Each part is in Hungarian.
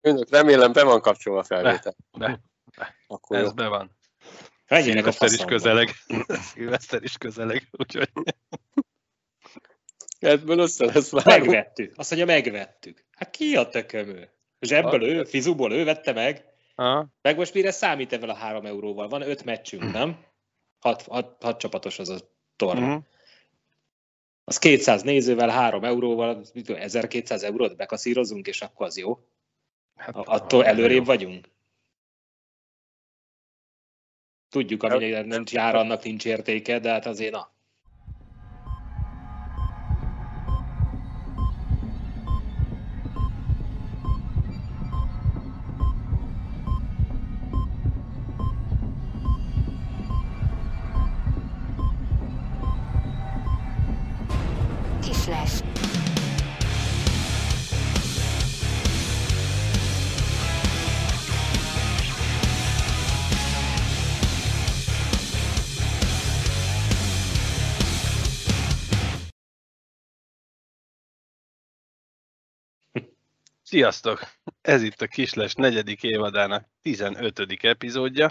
Önök remélem be van kapcsolva a felvétel. Be, Akkor Ez jó. be van. Menjenek a is közeleg. Szilveszter is közeleg, úgyhogy Ebből össze lesz vágva. Megvettük. Azt mondja, megvettük. Hát ki a tökömő? Zsebből ő, fizuból ő vette meg. Aha. Meg most mire számít ebben a három euróval? Van öt meccsünk, nem? Hat, hat, hat csapatos az a torna. Mhm. Az 200 nézővel, 3 euróval, az mit tudom, 1200 eurót bekaszírozunk, és akkor az jó. Hát, Attól előrébb vagyunk. Tudjuk, aminek nincs jár, annak nincs értéke, de hát azért na. Sziasztok! Ez itt a Kisles negyedik évadának 15. epizódja,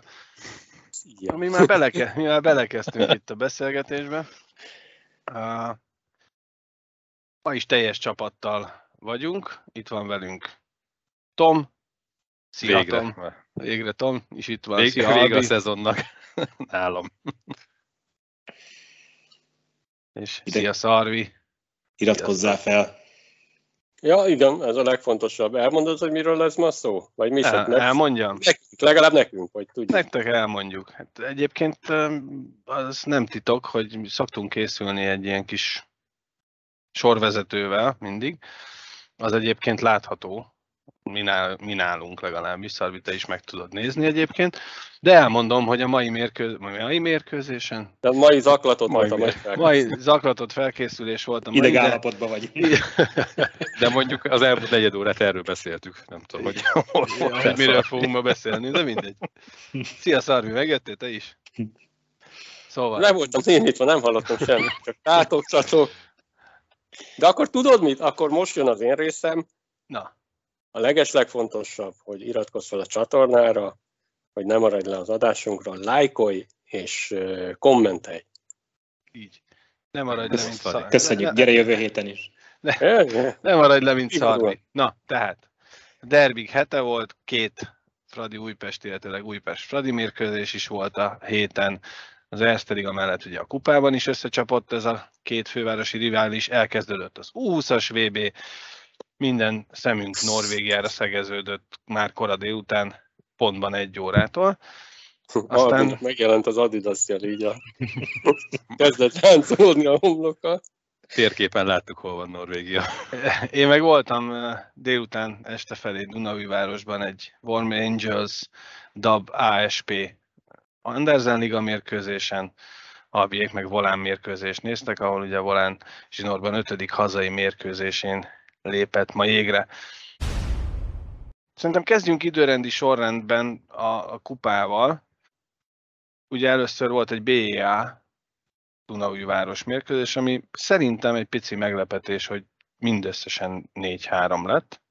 Ja. ami már, beleke, mi már belekezdtünk itt a beszélgetésbe. Uh, ma is teljes csapattal vagyunk, itt van velünk Tom. Szia Végre. Tom! Végre Tom is itt van. Vég, Szia, vége a szezonnak. Nálam. És Ide- szia Szarvi. Iratkozzál fel. Ja, igen, ez a legfontosabb. Elmondod, hogy miről lesz ma szó? Vagy mi El, sem? Nek- elmondjam? nekünk, legalább nekünk, hogy tudjuk. Nektek elmondjuk. Hát egyébként az nem titok, hogy szoktunk készülni egy ilyen kis sorvezetővel mindig. Az egyébként látható, mi, nál, mi nálunk legalábbis, Szarvi, te is meg tudod nézni egyébként. De elmondom, hogy a mai, mérkőz, mai mérkőzésen, De mai zaklatott volt a mai, mai zaklatott felkészülés volt a mai, Ideg de- állapotban vagy. De mondjuk az elmúlt negyed órát erről beszéltük. Nem tudom, hogy Ja, hogy miről fogunk ma beszélni, de mindegy. Szia Szarvi, megjöttél te is? Szóval, Le voltam némítva, nem hallottam semmit, csak tátok, csatok. De akkor tudod mit? Akkor most jön az én részem. na, A legeslegfontosabb, hogy iratkozz fel a csatornára, hogy ne maradj le az adásunkról, lájkolj és kommentelj. így. Nem maradj le, mint szar. Köszönjük, gyere jövő héten is. Eh, Nem maradj le, mint szarvi. Na, tehát, derbig hete volt, két Fradi Újpest, illetőleg Újpest Fradi mérkőzés is volt a héten. Az Erste Liga mellett ugye a kupában is összecsapott ez a két fővárosi rivális, elkezdődött az U20-as VB, minden szemünk Norvégiára szegeződött már kora délután, pontban egy órától. Aztán- Aztán... megjelent az Adidas jel így a... kezdett ráncolódni a homloka. Térképen láttuk, hol van Norvégia. Én meg voltam délután este felé Dunaújvárosban egy Warm Angels DAB ASP Andersen Liga mérkőzésen, Albiék meg Volán mérkőzést néztek, ahol ugye Volán zsinórban ötödik hazai mérkőzésén lépett ma jégre. Szerintem kezdjünk időrendi sorrendben a, a kupával. Ugye először volt egy BEA Dunaújváros mérkőzés, ami szerintem egy pici meglepetés, hogy mindösszesen 4-3 lett.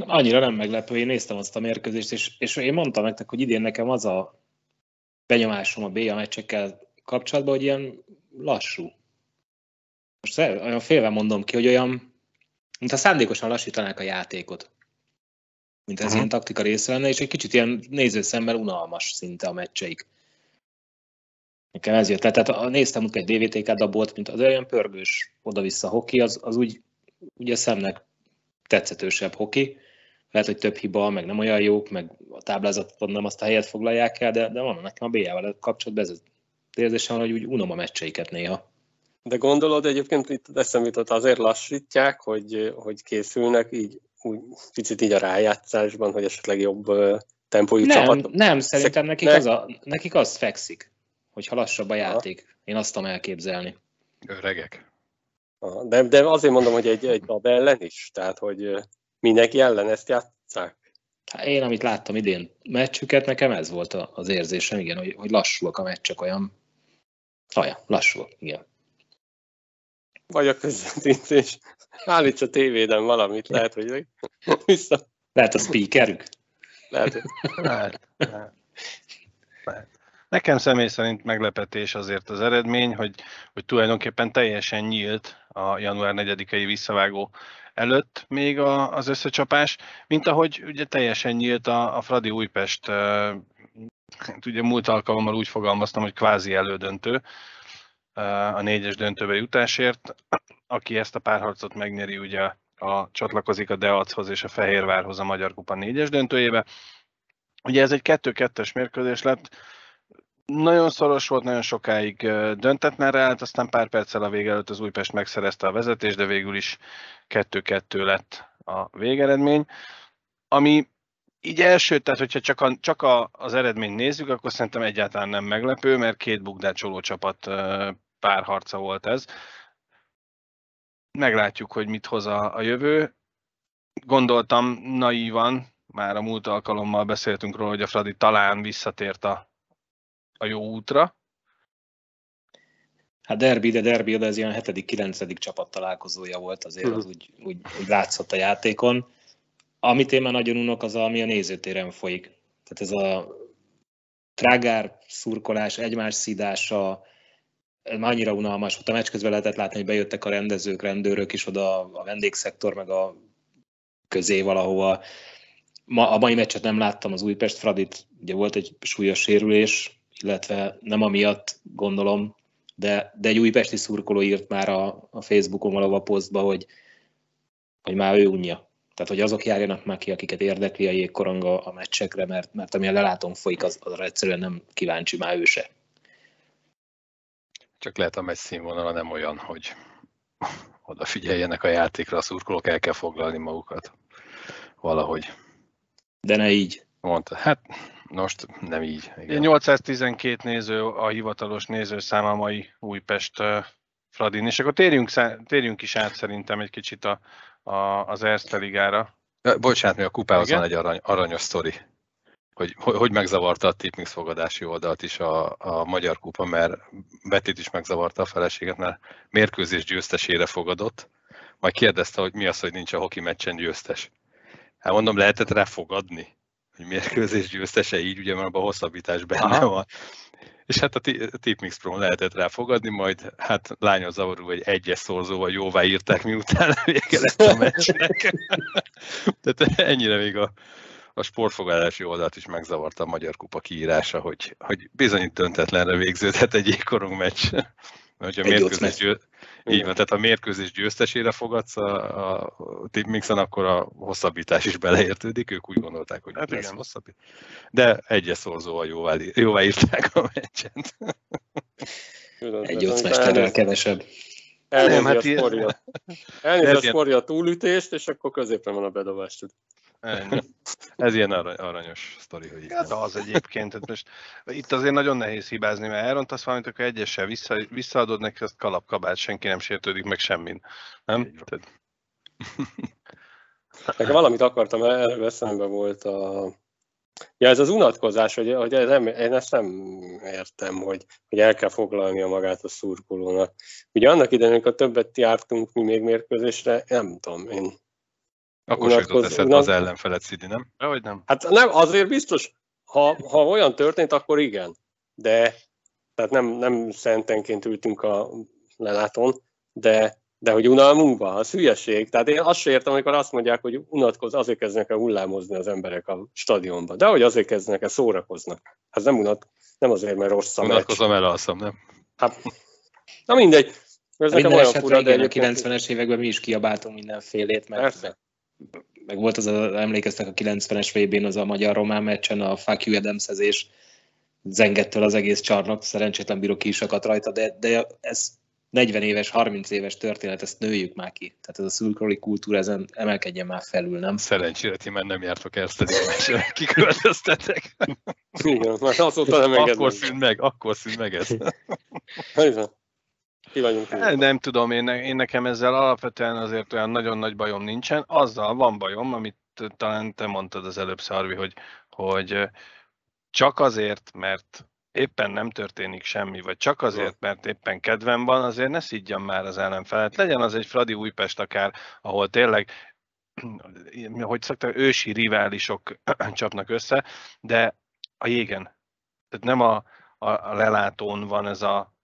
Annyira nem meglepő, én néztem azt a mérkőzést, és, és én mondtam nektek, hogy idén nekem az a benyomásom a BA meccsekkel kapcsolatban, hogy ilyen lassú. Most olyan félve mondom ki, hogy olyan, mintha szándékosan lassítanák a játékot. Mint ez Mhm. ilyen taktika része lenne, és egy kicsit ilyen nézőszemmel unalmas szinte a meccseik. Nekem ez jött. le. Tehát a- néztem úgy egy DVTK dabolt, mint az olyan pörgős oda-vissza hoki, az, az úgy, úgy a szemnek tetszetősebb hoki. Lehet, hogy több hiba, meg nem olyan jók, meg a táblázaton nem azt a helyet foglalják el, de, de van nekem a BA-val kapcsolatban ez az érzésem, hogy úgy unom a meccseiket néha. De gondolod egyébként itt eszembe jutott, azért lassítják, hogy, hogy készülnek így úgy picit így a rájátszásban, hogy esetleg jobb tempójú Nem, csapatok. nem, szerintem nekik ne- az, a, nekik az fekszik, hogyha lassabb a játék. Én azt tudom elképzelni. Öregek. Aha, De, de azért mondom, hogy egy, egy dab ellen is, tehát hogy mindenki ellen ezt játsszák. Hát én, amit láttam idén meccsüket, nekem ez volt a- az érzésem, igen, hogy, hogy lassúak a meccsek olyan. Aja, lassúak, igen. Vagy a közvetítés. Állíts a tévéden valamit, lehet, hogy vissza. Lehet a speakerük? Lehet, hogy... Lehet, lehet, lehet. Nekem személy szerint meglepetés azért az eredmény, hogy, hogy tulajdonképpen teljesen nyílt a január 4-i visszavágó előtt még a, az összecsapás, mint ahogy ugye teljesen nyílt a, a Fradi Újpest, hát ugye múlt alkalommal úgy fogalmaztam, hogy kvázi elődöntő a négyes döntőbe jutásért. Aki ezt a párharcot megnyeri, ugye a, csatlakozik a Deachoz és a Fehérvárhoz a Magyar Kupa négyes döntőjébe. Ugye ez egy 2-2-es mérkőzés lett, nagyon szoros volt, nagyon sokáig döntetlenre állt, aztán pár perccel a vége előtt az Újpest megszerezte a vezetést, de végül is 2-2 lett a végeredmény. Ami így első, tehát hogyha csak, a, csak a, az eredményt nézzük, akkor szerintem egyáltalán nem meglepő, mert két bukdácsoló csapat párharca volt ez. Meglátjuk, hogy mit hoz a, a jövő. Gondoltam naívan, már a múlt alkalommal beszéltünk róla, hogy a Fradi talán visszatért a a jó útra. Hát derbi, de derbi, de ez ilyen 7.-9. csapat találkozója volt, azért az úgy, úgy, úgy látszott a játékon. Amit én már nagyon unok, az ami a nézőtéren folyik. Tehát ez a trágár szurkolás, egymás szídása, annyira unalmas volt. A meccs közben lehetett látni, hogy bejöttek a rendezők, rendőrök is oda, a vendégszektor, meg a közé valahova. Ma, a mai meccset nem láttam az Újpest Fradit, ugye volt egy súlyos sérülés, illetve nem amiatt gondolom, de, de egy újpesti szurkoló írt már a, a Facebookon valahol a posztba, hogy, hogy már ő unja. Tehát, hogy azok járjanak már ki, akiket érdekli a jégkorong a, a meccsekre, mert, mert ami a lelátom folyik, az, az egyszerűen nem kíváncsi már ő se. Csak lehet a meccs színvonala nem olyan, hogy odafigyeljenek a játékra, a szurkolók el kell foglalni magukat valahogy. De ne így. Mondta, hát most nem így. Igen. 812 néző a hivatalos nézőszám a mai Újpest Fradin, és akkor térjünk, térjünk is át szerintem egy kicsit a, a, az Erste Ligára. Bocsánat, még a kupához Igen? van egy arany, aranyos sztori. Hogy, hogy megzavarta a Tipmix fogadási oldalt is a, a Magyar Kupa, mert Betit is megzavarta a feleséget, mert mérkőzés győztesére fogadott, majd kérdezte, hogy mi az, hogy nincs a hoki meccsen győztes. Hát mondom, lehetett rá fogadni? hogy mérkőzés győztese így, ugye már a hosszabbítás benne Aha. van. És hát a Tipmix Pro lehetett rá fogadni, majd hát lánya zavarú, hogy egyes szorzóval jóvá írták, miután vége lett a meccsnek. Tehát ennyire még a, a sportfogadási oldalt is megzavarta a Magyar Kupa kiírása, hogy, hogy bizonyít döntetlenre végződhet egy jégkorong meccs. Hogyha mérkőzés, győ... Így van, tehát ha mérkőzés győztesére fogadsz a, a Tipmixen, akkor a hosszabbítás is beleértődik, ők úgy gondolták, hogy hát lesz igen. hosszabbítás. De egyes szorzóval jóvá, jóvá írták a meccset. Egy ötmesterrel kevesebb. Elnézi hát a sporja. Elnézi a sporja a túlütést, és akkor középen van a bedobás. Ennyi. Ez ilyen arany, aranyos sztori, hogy hát az egyébként. Tehát most, itt azért nagyon nehéz hibázni, mert elrontasz valamit, akkor egyessel vissza, visszaadod neki, azt kalapkabát, senki nem sértődik meg semmin. Nem? Tehát... Nekem valamit akartam, előbb eszembe volt a... Ja, ez az unatkozás, hogy, hogy ez nem, én ezt nem értem, hogy, hogy el kell foglalnia magát a szurkolónak. Ugye annak idején, amikor többet jártunk mi még mérkőzésre, nem tudom, én akkor sem jutott eszedbe az ellenfelet szidi, nem? Vagy nem? Hát nem, azért biztos, ha, ha olyan történt, akkor igen. De tehát nem, nem szentenként ültünk a lelátón, de, de hogy unalmunk van, az hülyeség. Tehát én azt sem értem, amikor azt mondják, hogy unatkoz, azért kezdnek el hullámozni az emberek a stadionba. De hogy azért kezdnek el szórakoznak. Hát nem unat, nem azért, mert rossz a Unatkozom, elalszom, nem? Hát, na mindegy. Ez Minden olyan fura, de a 90-es években mi is kiabáltunk mindenfélét, mert Persze meg volt az, a, emlékeztek a 90-es vb az a magyar-román meccsen, a fuck you Adamszezés, zengettől az egész csarnok, szerencsétlen bíró ki is akadt rajta, de, de ez 40 éves, 30 éves történet, ezt nőjük már ki. Tehát ez a szurkolói kultúra ezen emelkedjen már felül, nem? Szerencsére ti már nem jártok Erstedik meccsre, kiköltöztetek. Igen, már azóta nem. Akkor szűn meg, akkor szűn meg ez. Ki vagyunk nem, nem tudom, én, én nekem ezzel alapvetően azért olyan nagyon nagy bajom nincsen. Azzal van bajom, amit talán te mondtad az előbb, Szarvi, hogy, hogy csak azért, mert éppen nem történik semmi, vagy csak azért, mert éppen kedvem van, azért ne szidjam már az ellenfelet. Legyen az egy Fradi Újpest akár, ahol tényleg hogy szokták, ősi riválisok csapnak össze, de a jégen. Tehát nem a, a, a lelátón van ez a...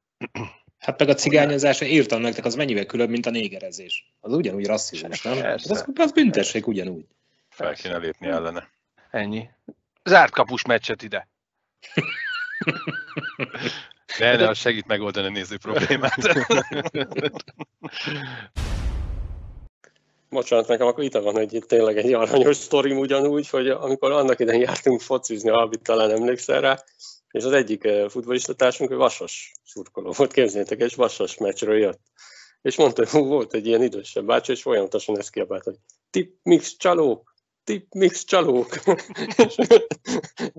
Hát meg a cigányozás, írtam nektek, az mennyivel különb, mint a négerezés. Az ugyanúgy rasszizmus, nem? Persze. Az, az büntessék ugyanúgy. Fel kéne lépni ellene. Ennyi. Zárt kapus meccset ide. De, de az segít megoldani a néző problémát. Bocsánat, nekem akkor itt van egy tényleg egy aranyos sztorim ugyanúgy, hogy amikor annak idején jártunk focizni, Albit talán emlékszel rá, és az egyik eh, futballistatársunk, ő vasas szurkoló volt, képzeljétek, és vasas meccsről jött. És mondta, hogy volt egy ilyen idősebb bácsi, és folyamatosan ezt kiabált, hogy tip mix csalók, tip mix csalók. és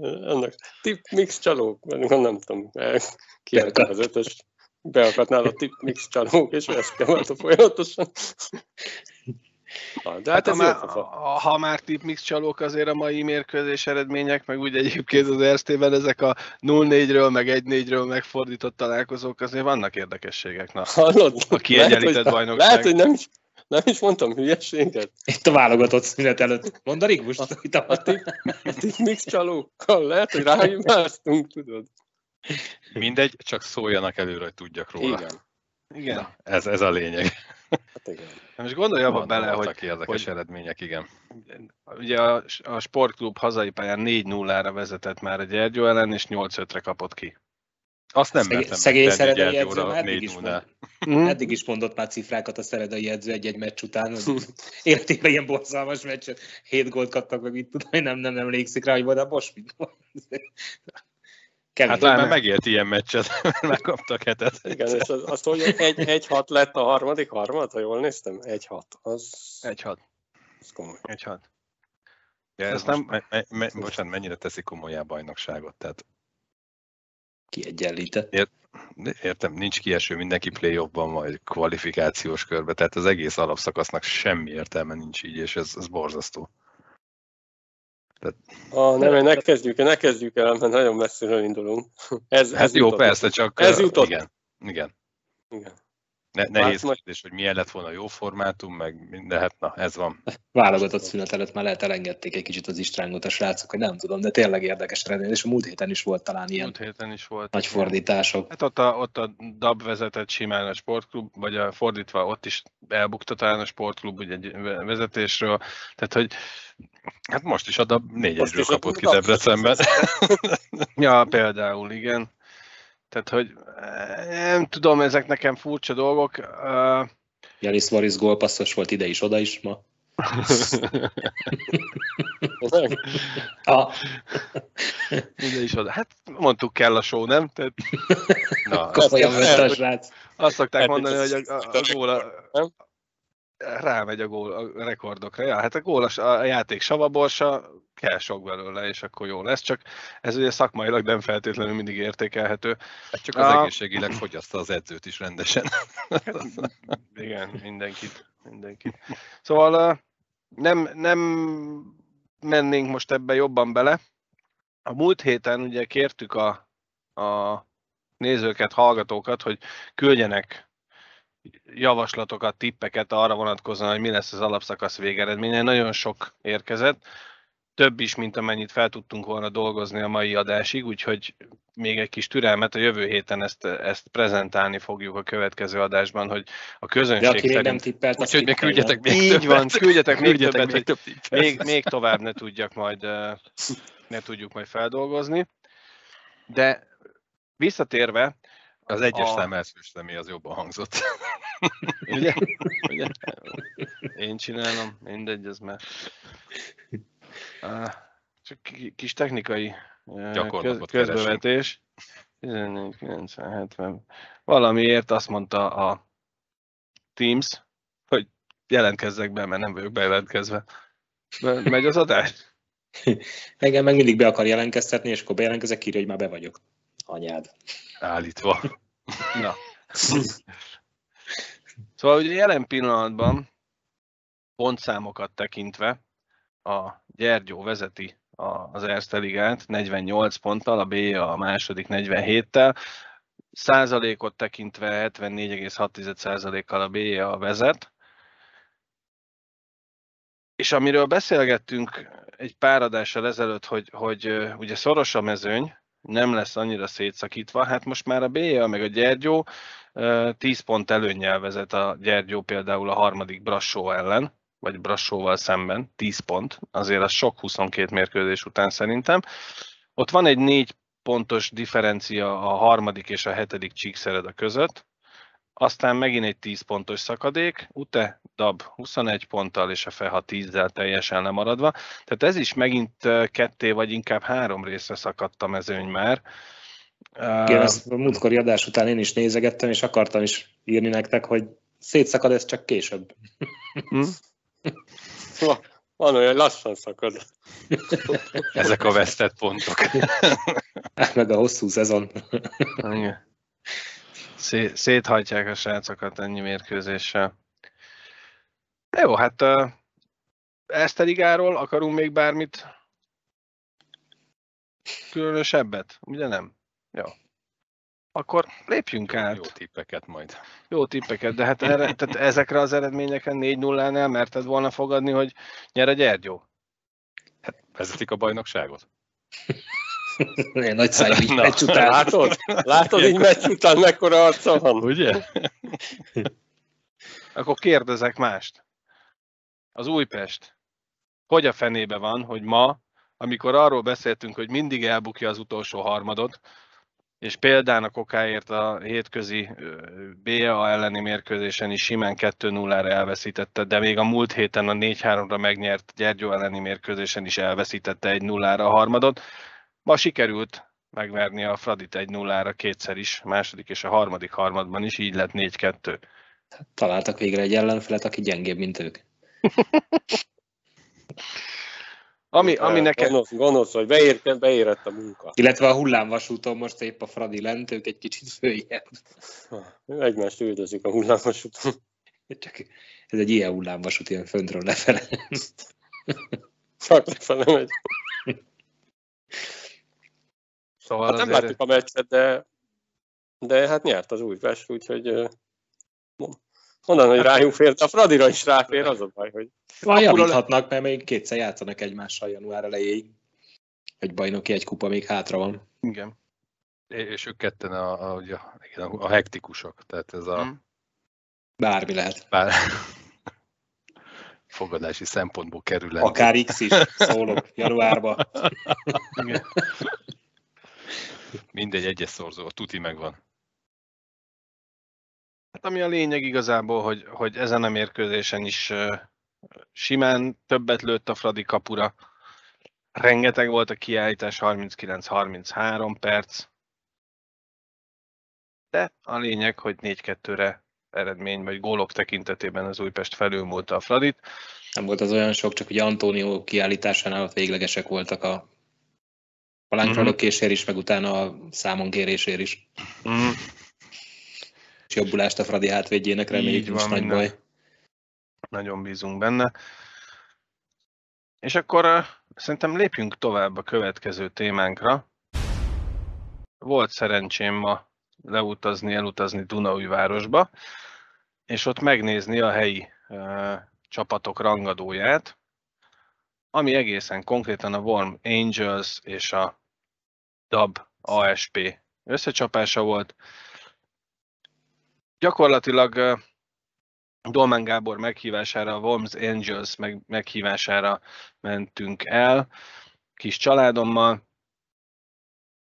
annak tip mix csalók, mert nem tudom, kiadta az ötös, beakadt nála tip mix csalók, és ezt kiabálta folyamatosan. De hát, hát ha, már, ha már tipmix csalók azért a mai mérkőzés eredmények, meg úgy egyébként az Erztében ezek a 0-4-ről, meg 1-4-ről megfordított találkozók, azért vannak érdekességek. Na, Hallod? A kiegyenlített lehet, bajnokság. Lehet, hogy nem is, nem is mondtam hülyeséget. Itt a válogatott szünet előtt. Mondd a Rigmus, A, a, a, tip, a tipmix csalókkal lehet, hogy ráhibáztunk, tudod. Mindegy, csak szóljanak előre, hogy tudjak róla. Igen. Igen. Na, ez, ez a lényeg. Hát igen. Most gondolj abba bele, hogy Voltak érdekes hogy- eredmények, igen. ugye a, a sportklub hazai pályán 4-0-ra vezetett már a Gyergyó ellen, és 8-5-re kapott ki. Azt nem Szegény, mertem szegény szeredai edző, eddig is, 4 mond, Mhm. eddig is mondott már cifrákat a szeredai edző egy-egy meccs után. Életében ilyen borzalmas meccset, 7 gólt kaptak, meg itt tudom, hogy nem, nem emlékszik rá, hogy volt a most Kemény. Hát már megélt ilyen meccset, megkaptak hetet. Igen, és az, azt hogy egy, egy hat lett a harmadik harmad, ha jól néztem? Egy hat. Az, 1-6. az komoly. 1-6. Ja, ez Ez most, nem- me, me, me, bocsánat, mennyire teszi komolyá a bajnokságot? Tehát Kiegyenlített. de értem, nincs kieső, mindenki play-offban vagy kvalifikációs körbe, tehát az egész alapszakasznak semmi értelme nincs így, és ez, ez borzasztó. Ah, nem, ne kezdjük el, ne kezdjük el, mert nagyon messziről indulunk. Ez, Hát ez jó, jutott. persze, csak Ez jutott. igen, igen. Igen. Ne, nehéz majd- kérdés, hogy milyen lett volna a jó formátum, meg minden, hát na, ez van. Válogatott szünet előtt már lehet elengedték egy kicsit az istrángot a srácok, hogy nem tudom, de tényleg érdekes eredmény, és a múlt héten is volt talán ilyen Múlt héten is volt. nagy fordítások. Hát ott a, ott a DAB vezetett simán a sportklub, vagy a fordítva ott is elbukta talán a sportklub ugye egy ve- vezetésről. Tehát, hogy Hát most is a DAB 4 Most 1 is a kapott ki Debrecenben. Ja, például, igen. Tehát, hogy eh, nem tudom, ezek nekem furcsa dolgok. Uh, Janis Varis gólpasszos volt ide is, oda is ma. Ah, ide is oda. Hát mondtuk kell a show, nem? Tehát Na, komolyan vette a srác. azt szokták Hát mondani, hogy a, a, a gól a, nem? Rámegy a gól a rekordokra. Ja, hát a gól a, a játék savaborsa, kell sok belőle, és akkor jó lesz, csak ez ugye szakmailag nem feltétlenül mindig értékelhető. hát csak az Ah. egészségileg fogyaszta az edzőt is rendesen. Igen, mindenkit, mindenkit. Szóval nem, nem mennénk most ebbe jobban bele. A múlt héten ugye kértük a, a nézőket, hallgatókat, hogy küldjenek javaslatokat, tippeket arra vonatkozóan, hogy mi lesz az alapszakasz végeredménye. Nagyon sok érkezett, több is, mint amennyit fel tudtunk volna dolgozni a mai adásig, úgyhogy még egy kis türelmet, a jövő héten ezt, ezt prezentálni fogjuk a következő adásban, hogy a De közönség aki még nem szerint... tippelt, Úgyhogy még küldjetek még Így többet. van, küldjetek még Küldjetek többet, még több még, még tovább ne tudjak majd, ne tudjuk majd feldolgozni. De visszatérve, Az egyes A- szám elsős személy az jobban hangzott. ugye? ugye? Én csinálom, mindegy, ez már. Csak ki- kis technikai Gyakorlatot köz, közbevetés. 14, 90, 70. Valamiért azt mondta a Teams, hogy jelentkezzek be, mert nem vagyok bejelentkezve. Me- Megy az adás? Engem meg mindig be akar jelentkeztetni, és akkor bejelentkezek, írja, hogy már be vagyok. Anyád. Állítva. Na. Szóval ugye jelen pillanatban pontszámokat tekintve a Gyergyó vezeti az Erste Ligát 48 ponttal, a B a második 47-tel. Százalékot tekintve 74,6%-kal a B a vezet. És amiről beszélgettünk egy pár adással ezelőtt, hogy, hogy ugye szoros a mezőny, nem lesz annyira szétszakítva, hát most már a B meg a Gyergyó 10 pont előnyel vezet a Gyergyó például a harmadik Brassó ellen, vagy Brassóval szemben, 10 pont, azért az sok 22 mérkőzés után szerintem. Ott van egy 4 pontos differencia a harmadik és a hetedik csíkszereda között, aztán megint egy 10 pontos szakadék, Ute, Dab 21 ponttal és a Feha 10-zel teljesen lemaradva. Tehát ez is megint ketté vagy inkább három részre szakadt a mezőny már. Igen, ezt a múltkori adás után én is nézegettem, és akartam is írni nektek, hogy szétszakad ez csak később. Hm? Van olyan, lassan szakad. Ezek a vesztett pontok. Meg a hosszú szezon. Szé- széthajtják a srácokat ennyi mérkőzéssel. Jó, hát ezt a ligáról akarunk még bármit különösebbet? Ugye nem? Jó. Akkor lépjünk át. Jó tippeket majd. Jó tippeket, de hát erre, tehát ezekre az eredményekre 4-0-nál merted volna fogadni, hogy nyer a Gyergyó? Hát vezetik a bajnokságot. Ilyen nagy szájú így meccs után. Látod? Látod így meccs után mekkora arca van? Ugye? Akkor kérdezek mást. Az Újpest. Hogy a fenébe van, hogy ma, amikor arról beszéltünk, hogy mindig elbukja az utolsó harmadot, és példának okáért a hétközi BA elleni mérkőzésen is simán 2-0-ra elveszítette, de még a múlt héten a 4-3-ra megnyert Gyergyó elleni mérkőzésen is elveszítette egy 0-ra a harmadot. Ma sikerült megverni a Fradit egy 0-ra kétszer is, a második és a harmadik harmadban is, így lett 4-2. Találtak végre egy ellenfelet, aki gyengébb, mint ők. Ami, ami nekem... Gonosz, gonosz hogy beért, beérett a munka. Illetve a hullámvasúton most épp a Fradi lent, ők egy kicsit följebb. Egymást üldözik a hullámvasúton. Csak ez egy ilyen hullámvasút, ilyen föntről lefele. Csak lefele megy. Szóval hát nem azért... láttuk a meccset, de, de hát nyert az Újpest, úgyhogy Onnan, hogy rájuk fért, a Fradira is ráfér, az a baj, hogy... Van javíthatnak, mert még kétszer játszanak egymással január elejéig. Egy bajnoki, egy kupa még hátra van. Igen. És ők ketten a, a, a, a hektikusok, tehát ez a... Hmm. Bármi lehet. Bár... Fogadási szempontból kerül. Akár X is, szólok, januárban. Igen. Mindegy, egyes szorzó, tuti megvan. Hát ami a lényeg igazából, hogy, hogy ezen a mérkőzésen is simán többet lőtt a Fradi kapura. Rengeteg volt a kiállítás, 39-33 perc. De a lényeg, hogy 4-2-re eredmény, vagy gólok tekintetében az Újpest felülmúlta a Fradit. Nem volt az olyan sok, csak ugye Antónió kiállításánál ott véglegesek voltak a palánkra mm-hmm. is, meg utána a számon kérésért is. Mm és jobbulást a Fradi hátvédjének, reméljük nincs nagy minden. baj. Nagyon bízunk benne. És akkor uh, szerintem lépjünk tovább a következő témánkra. Volt szerencsém ma leutazni, elutazni Dunaújvárosba, és ott megnézni a helyi uh, csapatok rangadóját, ami egészen konkrétan a Warm Angels és a DAB ASP összecsapása volt gyakorlatilag Dolman Gábor meghívására, a Worms Angels meg, meghívására mentünk el, kis családommal.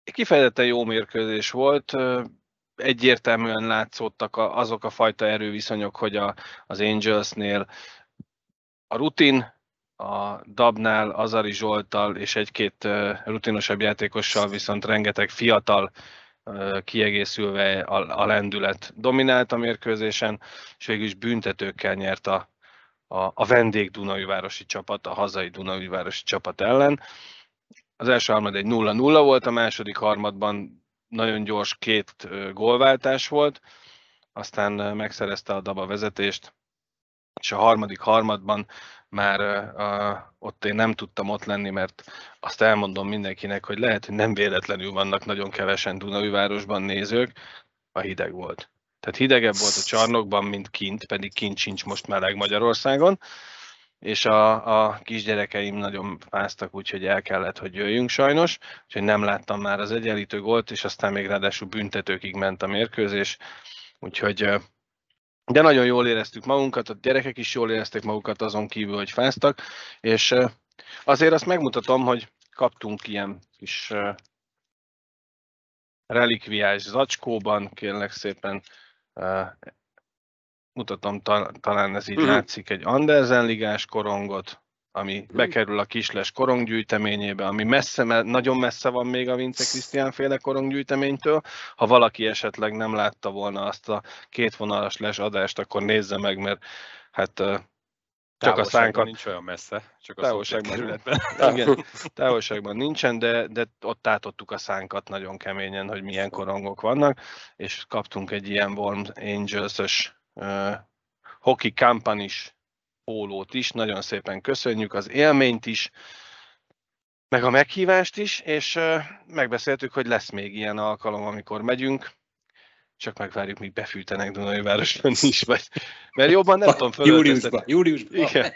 Kifejezetten jó mérkőzés volt, egyértelműen látszottak azok a fajta erőviszonyok, hogy a, az Angelsnél a rutin, a Dabnál Azari Zsoltal és egy-két rutinosabb játékossal viszont rengeteg fiatal kiegészülve a, a lendület dominált a mérkőzésen, és végül is büntetőkkel nyert a, a, a vendég Dunajvárosi csapat, a hazai Dunajvárosi csapat ellen. Az első harmad egy 0-0 volt, a második harmadban nagyon gyors két gólváltás volt, aztán megszerezte a Daba vezetést, és a harmadik harmadban már uh, ott én nem tudtam ott lenni, mert azt elmondom mindenkinek, hogy lehet, hogy nem véletlenül vannak nagyon kevesen Dunaújvárosban nézők, a hideg volt. Tehát hidegebb volt a csarnokban, mint kint, pedig kint sincs most meleg Magyarországon, és a, a kisgyerekeim nagyon fáztak, úgyhogy el kellett, hogy jöjjünk sajnos, úgyhogy nem láttam már az egyenlítő gólt, és aztán még ráadásul büntetőkig ment a mérkőzés, úgyhogy de nagyon jól éreztük magunkat, a gyerekek is jól érezték magukat azon kívül, hogy fáztak, és azért azt megmutatom, hogy kaptunk ilyen kis relikviás zacskóban, kérlek szépen, mutatom, talán ez így uh-huh. látszik, egy Andersen ligás korongot, ami uh-huh. bekerül a kisles koronggyűjteményébe, ami messze, nagyon messze van még a Vince Krisztián féle koronggyűjteménytől. Ha valaki esetleg nem látta volna azt a kétvonalas les adást, akkor nézze meg, mert hát csak a szánkat... nincs olyan messze, csak a távolságban, igen, távolságban nincsen, de, de ott átadtuk a szánkat nagyon keményen, hogy milyen korongok vannak, és kaptunk egy ilyen Warm Angels-ös uh, hockey is pólót is, nagyon szépen köszönjük az élményt is, meg a meghívást is, és megbeszéltük, hogy lesz még ilyen alkalom, amikor megyünk, csak megvárjuk, míg befűtenek Dunajvárosban is, vagy, mert jobban nem tudom fölöltöztetni. Júliusban, júliusban. Igen.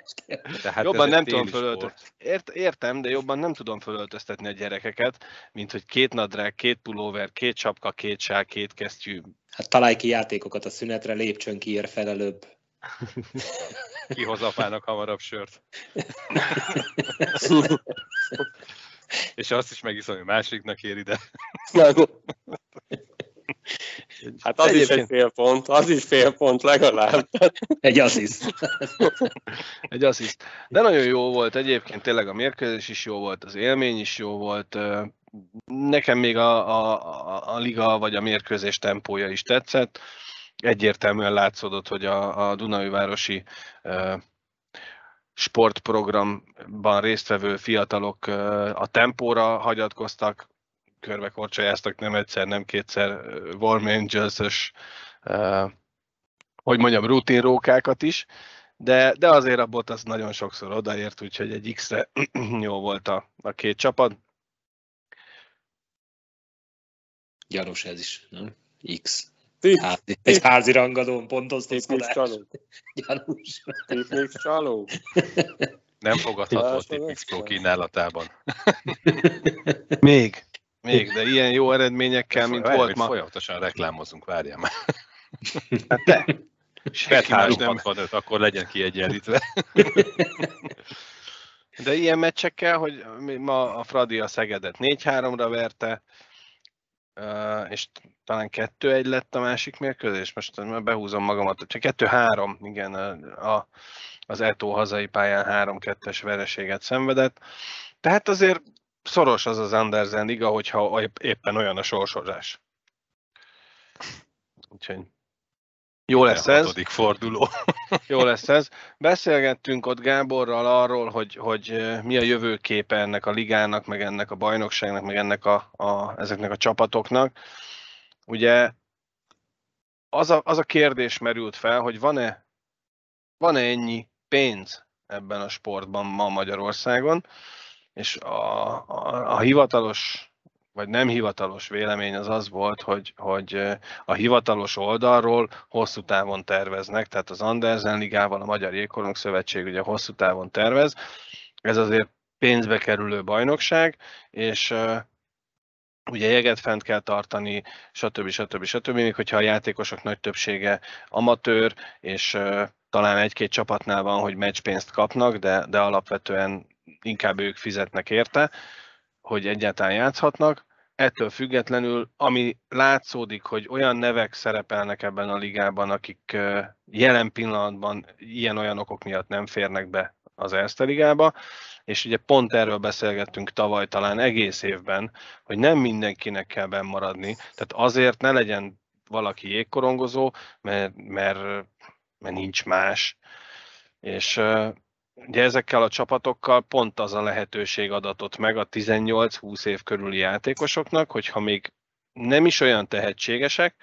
Tehát jobban nem tudom fölöltöztetni. Ért, értem, de jobban nem tudom fölöltöztetni a gyerekeket, mint hogy két nadrág, két pulóver, két csapka, két sál, két kesztyű. Hát találj ki játékokat a szünetre, lépcsön ki ér fel előbb. Kihoz apának hamarabb sört. És azt is megiszom, hogy másiknak ér ide. Hát az Egyébként... is egy fél pont, az is fél pont legalább. Egy assziszt. egy assziszt. De nagyon jó volt egyébként, tényleg a mérkőzés is jó volt, az élmény is jó volt. Nekem még a, a, a, a liga vagy a mérkőzés tempója is tetszett. Egyértelműen látszódott, hogy a, a Dunajvárosi sportprogramban résztvevő fiatalok a tempóra hagyatkoztak, körbe korcsolyáztak nem egyszer, nem kétszer Warm Angels-ös, uh, hogy mondjam, rutinrókákat is, de, de azért a bot az nagyon sokszor odaért, úgyhogy egy X-re jó volt a, a két csapat. Gyanús ez is, nem? X. Házi, egy házi rangadón pontoztatás. Gyanús. Tipmix csaló. Nem fogadható a Tipmix Pro kínálatában. Még. Még, de ilyen jó eredményekkel, mint Várj, volt ma. Folyamatosan reklámozunk, várjál már. Hát de. Bet 365, akkor legyen kiegyenlítve. De ilyen meccsekkel, hogy ma a Fradi a Szegedet 4-3-ra verte, és talán 2-1 lett a másik mérkőzés, most behúzom magamat, csak 2-3, igen, a, az Eto hazai pályán 3-2-es vereséget szenvedett. Tehát azért szoros az az Andersen liga, hogyha éppen olyan a sorsolás. Úgyhogy jó lesz ez. forduló. Jó lesz ez. Beszélgettünk ott Gáborral arról, hogy, hogy mi a jövőképe ennek a ligának, meg ennek a bajnokságnak, meg ennek a, a, ezeknek a csapatoknak. Ugye az a, az a kérdés merült fel, hogy van-e, van-e ennyi pénz ebben a sportban ma Magyarországon, és a, a, a hivatalos vagy nem hivatalos vélemény az az volt, hogy, hogy a hivatalos oldalról hosszú távon terveznek, tehát az Andersen Ligával, a Magyar Jégkorong Szövetség ugye hosszú távon tervez. Ez azért pénzbe kerülő bajnokság, és ugye jeget fent kell tartani, stb. stb. stb. Még hogyha a játékosok nagy többsége amatőr, és talán egy-két csapatnál van, hogy meccspénzt kapnak, de, de alapvetően inkább ők fizetnek érte, hogy egyáltalán játszhatnak. Ettől függetlenül, ami látszódik, hogy olyan nevek szerepelnek ebben a ligában, akik jelen pillanatban ilyen-olyan okok miatt nem férnek be az Erste ligába, és ugye pont erről beszélgettünk tavaly talán egész évben, hogy nem mindenkinek kell bennmaradni, tehát azért ne legyen valaki jégkorongozó, mert, mert, mert nincs más, és Ugye ezekkel a csapatokkal pont az a lehetőség adatott meg a 18-20 év körüli játékosoknak, hogyha még nem is olyan tehetségesek,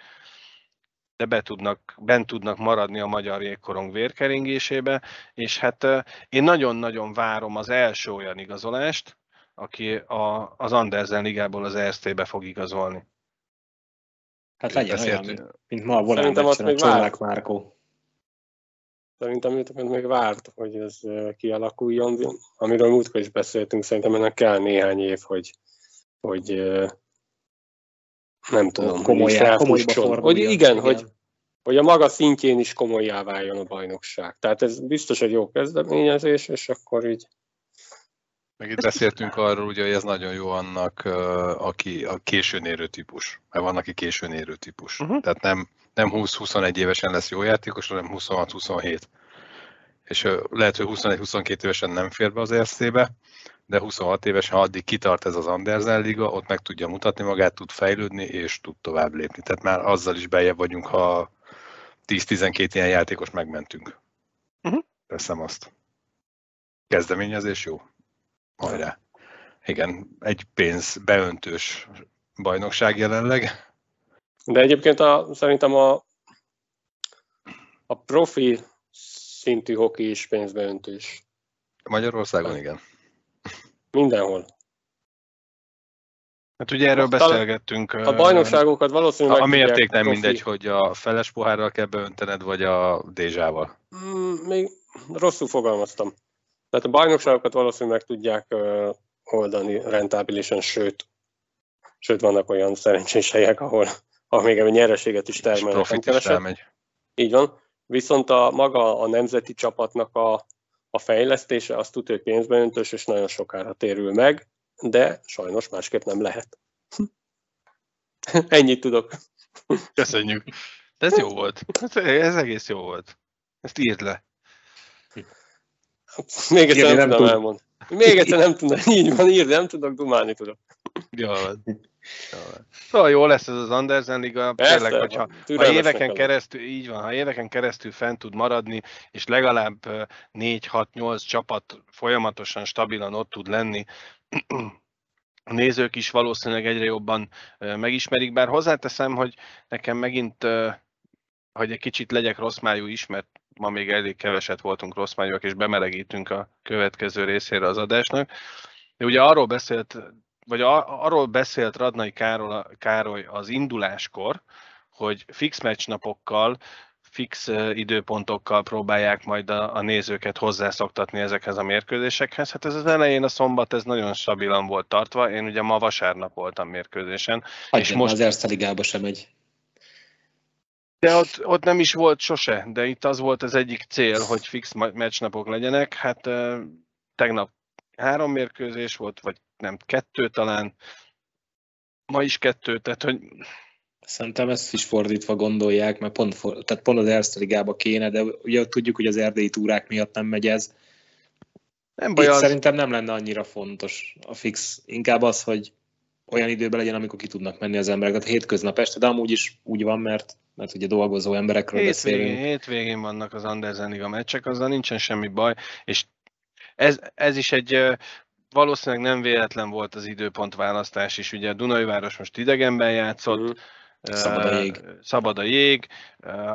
de be tudnak, bent tudnak maradni a magyar jégkorong vérkeringésébe, és hát én nagyon-nagyon várom az első olyan igazolást, aki a, az Andersen ligából az EST-be fog igazolni. Hát legyen olyan, mint, ma a volán a Csillák Márkó. Szerintem őt még várt, hogy ez kialakuljon, amiről múltkor is beszéltünk, szerintem ennek kell néhány év, hogy, hogy nem tudom, komolyá, komolyba hogy igen, igen, hogy, hogy a maga szintjén is komolyá váljon a bajnokság. Tehát ez biztos egy jó kezdeményezés, és akkor így meg itt beszéltünk arról, ugye, hogy ez nagyon jó annak, aki a későn érő típus. Mert van, aki későn érő típus. Uh-huh. Tehát nem, nem 20-21 évesen lesz jó játékos, hanem 26-27. És lehet, hogy 21-22 évesen nem fér be az ESZ-be, de 26 évesen, ha addig kitart ez az Andersen Liga, ott meg tudja mutatni magát, tud fejlődni, és tud tovább lépni. Tehát már azzal is beljebb vagyunk, ha 10-12 ilyen játékos megmentünk. Uh-huh. Teszem azt. Kezdeményezés jó. Hajrá. Igen, egy pénz beöntős bajnokság jelenleg. De egyébként a, szerintem a, a profi szintű hoki is pénzbeöntős. Magyarországon igen. Mindenhol. Hát ugye erről beszélgettünk. A bajnokságokat valószínűleg... A mérték nem profi. mindegy, hogy a feles pohárral kell beöntened, vagy a dézsával. Mm, még rosszul fogalmaztam. Tehát a bajnokságokat valószínűleg meg tudják oldani rentábilisan, sőt, sőt vannak olyan szerencsés helyek, ahol, ahol még a nyereséget is termelnek. És is elmegy. Így van. Viszont a maga a nemzeti csapatnak a, a fejlesztése, azt tudja, hogy pénzben öntős, és nagyon sokára térül meg, de sajnos másképp nem lehet. Ennyit tudok. Köszönjük. De ez jó volt. Ez egész jó volt. Ezt írd le. Még egyszer nem, nem tudom elmondani. Még egyszer nem tudom, így van, írd, nem tudok, dumálni tudok. Jó, Szóval jó lesz ez az Andersen Liga, Persze, tényleg, hogyha ha éveken keresztül, így van, ha éveken keresztül fent tud maradni, és legalább 4-6-8 csapat folyamatosan, stabilan ott tud lenni, a nézők is valószínűleg egyre jobban megismerik, bár hozzáteszem, hogy nekem megint, hogy egy kicsit legyek rossz májú is, mert ma még elég keveset voltunk rossz májúak, és bemelegítünk a következő részére az adásnak. De ugye arról beszélt, vagy arról beszélt Radnai Károly az induláskor, hogy fix meccsnapokkal, fix időpontokkal próbálják majd a, a nézőket hozzászoktatni ezekhez a mérkőzésekhez. Hát ez az elején a szombat, ez nagyon stabilan volt tartva. Én ugye ma vasárnap voltam mérkőzésen. Hagyján, és most az Erste Ligába sem egy de ott, ott nem is volt sose, de itt az volt az egyik cél, hogy fix meccsnapok legyenek. Hát tegnap három mérkőzés volt, vagy nem, kettő talán. Ma is kettő, tehát hogy... Szerintem ezt is fordítva gondolják, mert pont, for, tehát pont az Erste Ligába kéne, de ugye tudjuk, hogy az erdélyi túrák miatt nem megy ez. Nem baj, az... szerintem nem lenne annyira fontos a fix. Inkább az, hogy olyan időben legyen, amikor ki tudnak menni az emberek. Tehát hétköznap este, de amúgy is úgy van, mert mert ugye dolgozó emberekről hétvégén, beszélünk. Hétvégén vannak az Andersen Liga meccsek, azzal nincsen semmi baj, és ez, ez is egy valószínűleg nem véletlen volt az időpont választás is. Ugye a Dunajváros most idegenben játszott, uh-huh. Szabad a jég. Szabad a jég.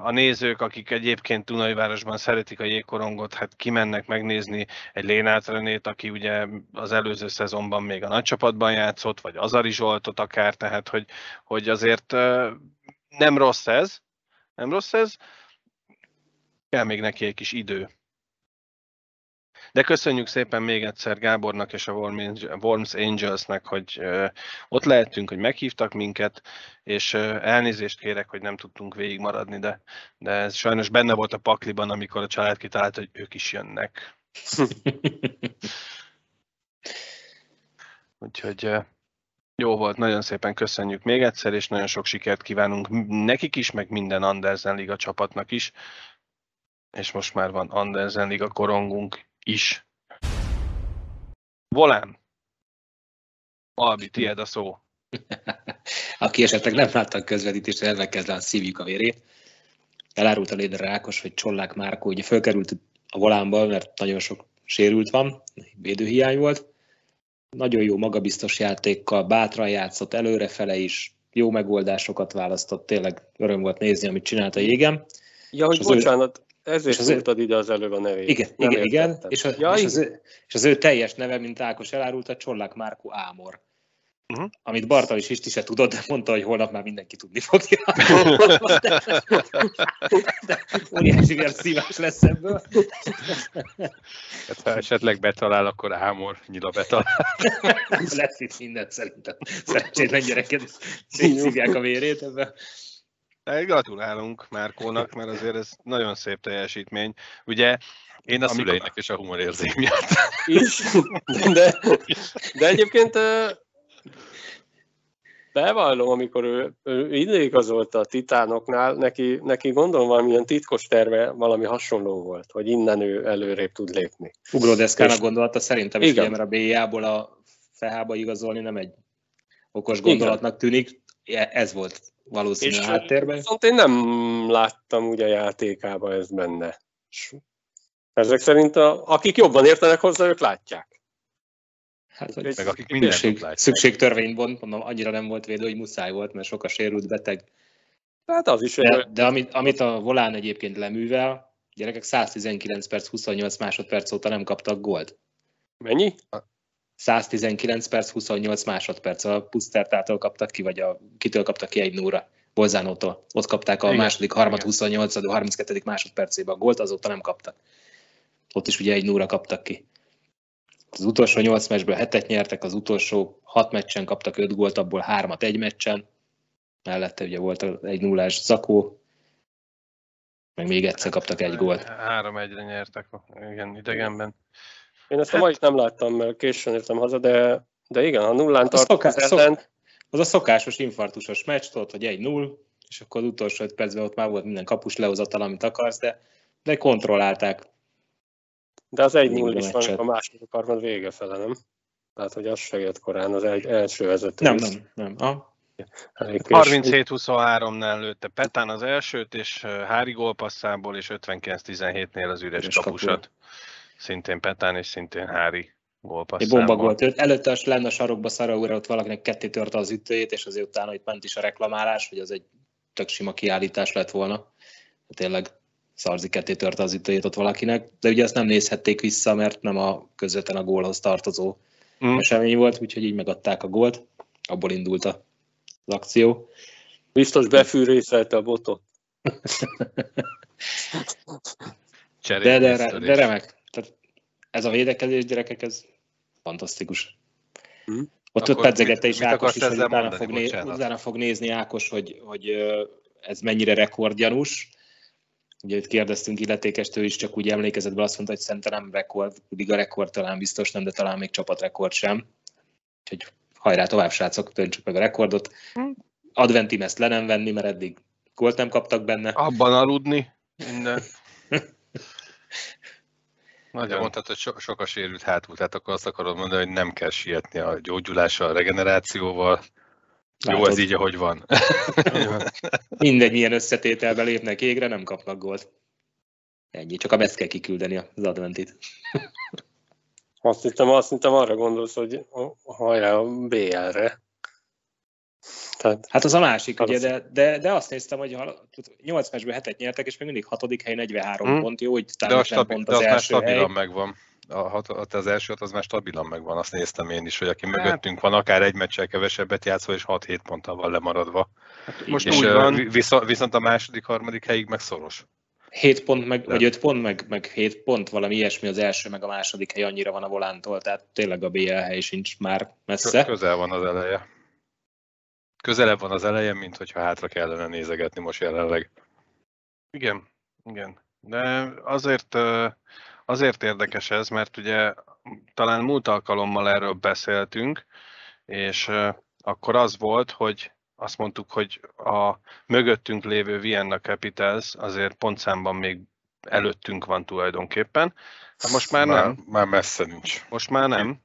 A nézők, akik egyébként Dunajvárosban szeretik a jégkorongot, hát kimennek megnézni egy Lénát Renét, aki ugye az előző szezonban még a nagycsapatban játszott, vagy Azari Zsoltot akár, tehát hogy, hogy azért nem rossz ez, nem rossz ez, kell még neki egy kis idő. De köszönjük szépen még egyszer Gábornak és a Worms Angelsnek, hogy ott lehetünk, hogy meghívtak minket, és elnézést kérek, hogy nem tudtunk végigmaradni, de, de ez sajnos benne volt a pakliban, amikor a család kitalált, hogy ők is jönnek. Úgyhogy jó volt, nagyon szépen köszönjük még egyszer, és nagyon sok sikert kívánunk nekik is, meg minden Andersen Liga csapatnak is. És most már van Andersen Liga korongunk is. Volán. Albi, tiéd a szó. Aki esetleg nem látta a közvetítést, ennek kezd a szívjuk a vérét. Elárult a Léder Rákos, hogy Csollák Márkó ugye fölkerült a volánba, mert nagyon sok sérült van, védőhiány volt nagyon jó magabiztos játékkal, bátran játszott előrefele is, jó megoldásokat választott, tényleg öröm volt nézni, amit csinált a jégem. Ja, hogy az ő- bocsánat, ezért és az ő- ide az előbb a nevét. Igen, Nem igen, igen. És, a, ja, és, az ő, és az ő teljes neve, mint Ákos elárulta, Csollák Márkó Ámor. Mhm. Amit Bartalis Isti se tudott, de mondta, hogy holnap már mindenki tudni fogja. de óriási vérszívás lesz ebből. Hát, ha esetleg betalál, akkor Ámor nyila betalál. lesz itt minden szerintem. Szerencsétlen gyereked szívják a vérét ebben. De Gratulálunk Márkónak, mert azért ez nagyon szép teljesítmény. Ugye Én a Amikor- szüleinek és a humorérzény miatt. is, de, de egyébként bevallom, amikor ő, ő ide igazolta a titánoknál, neki, neki gondolom valamilyen titkos terve valami hasonló volt, hogy innen ő előrébb tud lépni. Ugródeszkának gondolata szerintem is, Igen. ugye, mert a BIA-ból a fehába igazolni nem egy okos gondolatnak tűnik. E- Ez volt valószínű a És háttérben. Viszont én nem láttam ugye a játékában ez benne. Ezek szerint a, akik jobban értenek hozzá, ők látják. Hát, hogy Meg akik szükség, látják. szükségtörvénybont, mondom, annyira nem volt védő, hogy muszáj volt, mert sok a sérült beteg. Hát az is, De, de amit, amit a volán egyébként leművel, gyerekek 119 perc, 28 másodperc óta nem kaptak gólt. mennyi? 119 perc, 28 másodperc. A Pusztertától kaptak ki, vagy a, kitől kaptak ki egy núra. Bolzánótól. Ott kapták a Igen. második, harmad, Igen. 28. 32. másodpercében a gólt, azóta nem kaptak. Ott is ugye egy núra kaptak ki. Az utolsó 8 meccsből hetet nyertek, az utolsó 6 meccsen kaptak 5 gólt, abból 3-at egy meccsen. Mellette ugye volt egy nullás Zakó, meg még egyszer kaptak egy gólt. Három egyre nyertek, igen, idegenben. Én ezt a mai nem láttam, mert későn értem haza, de, de igen, ha nullán tartok szoká- az ellen, Az a szokásos infarktusos meccs, tudod, hogy egy null, és akkor az utolsó 5 percben ott már volt minden kapus lehozatal, amit akarsz, de, de kontrollálták. de az egy Végül null a is van, a második harmad vége fele, nem? Tehát, hogy az se jött korán, az egy, első vezető. Nem, nem, nem. Későn. 37-23-nál lőtte Petán az elsőt, és Hári gólpasszából, és 59-17-nél az üres kapusat. Szintén Petán, és szintén Hári egy gólpasszából. bomba volt. Őt előtte az lenne a sarokba Szara újra, ott valakinek ketté törte az ütőjét, és azért utána itt ment is a reklamálás, hogy az egy tök sima kiállítás lett volna. Tényleg Szarzi ketté törte az ütőjét ott valakinek, de ugye azt nem nézhették vissza, mert nem a közvetlen a gólhoz tartozó Mm. esemény volt, úgyhogy így megadták a gólt. Abból indult a- az akció. Biztos befűrészelte a botot. De, de, de, de remek. Ez a védekezés, gyerekek, ez fantasztikus. Hm. Ott, ott pedzegette is mit Ákos is, hogy utána mondani? fog, né- utána fog nézni Ákos, hogy, hogy ez mennyire rekordgyanús. Ugye itt kérdeztünk illetékestől is, csak úgy emlékezett be, azt mondta, hogy szerintem nem rekord, liga rekord talán biztos nem, de talán még csapatrekord sem. Úgyhogy hajrá tovább, srácok, töntsük meg a rekordot. Hm. Adventim ezt le nem venni, mert eddig gólt nem kaptak benne. Abban aludni, minden. De Nagyon. mondtad, hogy so, sok a sérült hátul, tehát akkor azt akarod mondani, hogy nem kell sietni a gyógyulással, a regenerációval. Jó, Látod. ez így, ahogy van. Mindegy, milyen összetételbe lépnek égre, nem kapnak gólt. Ennyi, csak a best kell kiküldeni az adventit. Azt hittem, azt hittem arra gondolsz, hogy hajrá a BL-re. Tehát Hát az a másik, Az ugye, az. de, de, de azt néztem, hogy ha 8 meccsből hetet nyertek, és még mindig hatodik hely 43 Hmm. pont, jó, hogy De, a 50 stabil, pont de az az már első hely. stabilan megvan. A, hat, az első hat az már stabilan megvan, azt néztem én is, hogy aki Hát- mögöttünk van, akár egy meccsel kevesebbet játszva, és 6-7 ponttal van lemaradva. Most és úgy van, vi- viszont, viszont a második, harmadik helyig meg szoros. 7 pont, meg, De- vagy 5 pont, meg, meg 7 pont, valami ilyesmi az első, meg a második hely annyira van a volántól, tehát tényleg a BL hely sincs már messze. Közel van az eleje. Közelebb van az eleje, mint hogyha hátra kellene nézegetni most jelenleg. Igen, igen. De azért, azért érdekes ez, mert ugye talán múlt alkalommal erről beszéltünk, és akkor az volt, hogy azt mondtuk, hogy a mögöttünk lévő Vienna Capitals azért pontszámban még előttünk van tulajdonképpen. Hát most már Már, nem, már messze nincs. most már nem.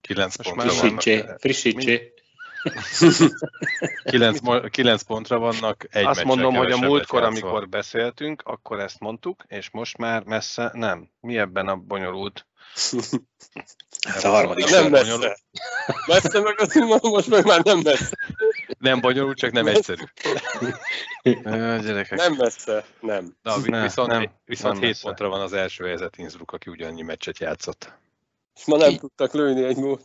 9 Most pontra már vannak. Frissítsé, frissítsé. 9, 9 pontra vannak, egy Azt mondom, hogy a múltkor, amikor beszéltünk, akkor ezt mondtuk, és most már messze nem. Mi ebben a bonyolult? Hát a harmadik nem messze. Messze meg az, most meg már nem messze. Nem bonyolult, csak nem egyszerű. Gyerekek. Nem messze, nem. Na, Ne, viszont, nem, viszont nem 7 messze. pontra van az első helyzet Innsbruck, aki ugyannyi meccset játszott. És ma nem Ki? tudtak lőni egy gólt.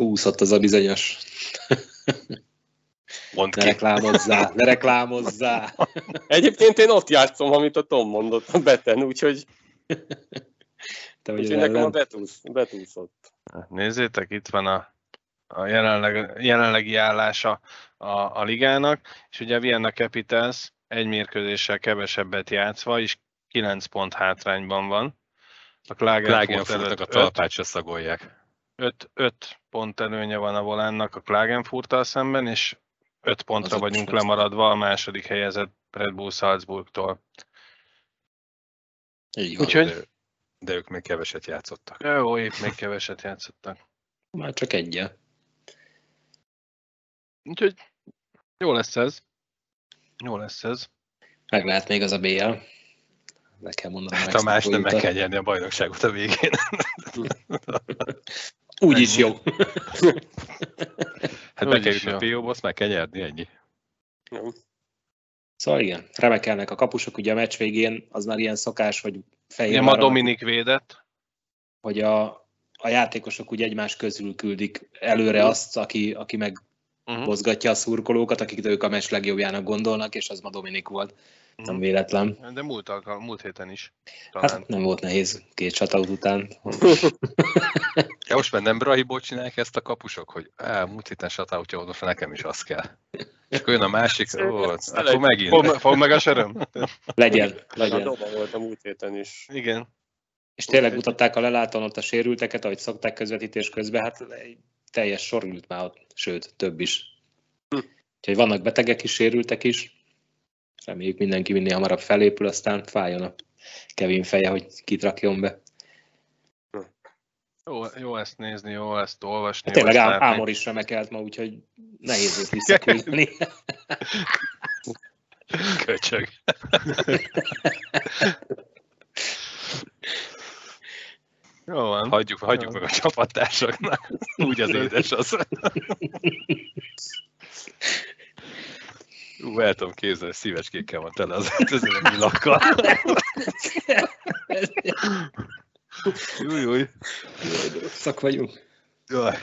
Úszott az a bizonyos. Mondd Ne ki. reklámozzá, ne reklámozzá. Egyébként én ott játszom, amit a Tom mondott a beten, úgyhogy, Te vagy úgyhogy nekem a betúsz, betúszott. Nézzétek, itt van a, a jelenleg, jelenlegi állása a, a ligának, és ugye a Vienna Capitals egy mérkőzéssel kevesebbet játszva, és 9 pont hátrányban van. A Klagenfurt a előtt 5, talpát se szagolják. 5, 5 pont előnye van a Volánnak a Klagenfurttal szemben, és 5 pontra Az vagyunk lemaradva a második helyezett Red Bull Salzburgtól. Így van. Úgyhogy- De, de ők még keveset játszottak. Jó, épp még keveset játszottak. Már csak egyel. Úgyhogy jó lesz ez. Jó lesz ez. Meg lehet még az a BL. Le kell mondanom. Hát a más nem meg kell nyerni a bajnokságot a végén. Úgy is jó. Hát be Úgy kell is jutni a jó. PO-ba, azt meg kell nyerni, ennyi. Jó. Szóval igen, remekelnek a kapusok, ugye a meccs végén az már ilyen szokás, hogy Ugye fehér ma Dominik védett. hogy a, a játékosok úgy egymás közül küldik előre azt, aki, aki meg Uh-huh. mozgatja a szurkolókat, akik ők a meccs legjobbjának gondolnak, és az ma Dominik volt, nem Mhm. véletlen. De múlt, alkal, múlt héten is. Talán. Hát nem volt nehéz két shoutout után. Ja, most már nem Brahibot csinálják ezt a kapusok, hogy á, múlt héten shoutoutja volt, most nekem is az kell. És akkor jön a másik, ó, akkor megint. Fog, fog meg a söröm? Legyen, A legyen. doba volt a múlt héten is. Igen. És tényleg mutatták a lelátón ott a sérülteket, ahogy szokták közvetítés közben, hát egy teljes sor ült már ott, sőt, több is. Hm. Úgyhogy vannak betegek is, sérültek is. Reméljük mindenki minél hamarabb felépül, aztán fájjon a Kevin feje, hogy kit rakjon be. Jó, jó ezt nézni, jó ezt olvasni. Hát tényleg Ám. Ámor is remekelt ma, úgyhogy nehéz őt visszaküldeni. Köcsög. Jó van. Hagyjuk, hagyjuk meg a csapattársaknak. Úgy az édes az. Ú, el tudom képzelni, szívecskékkel van tele az öltözőnek nyilakkal. Júj, júj. Szak vagyunk. Jaj.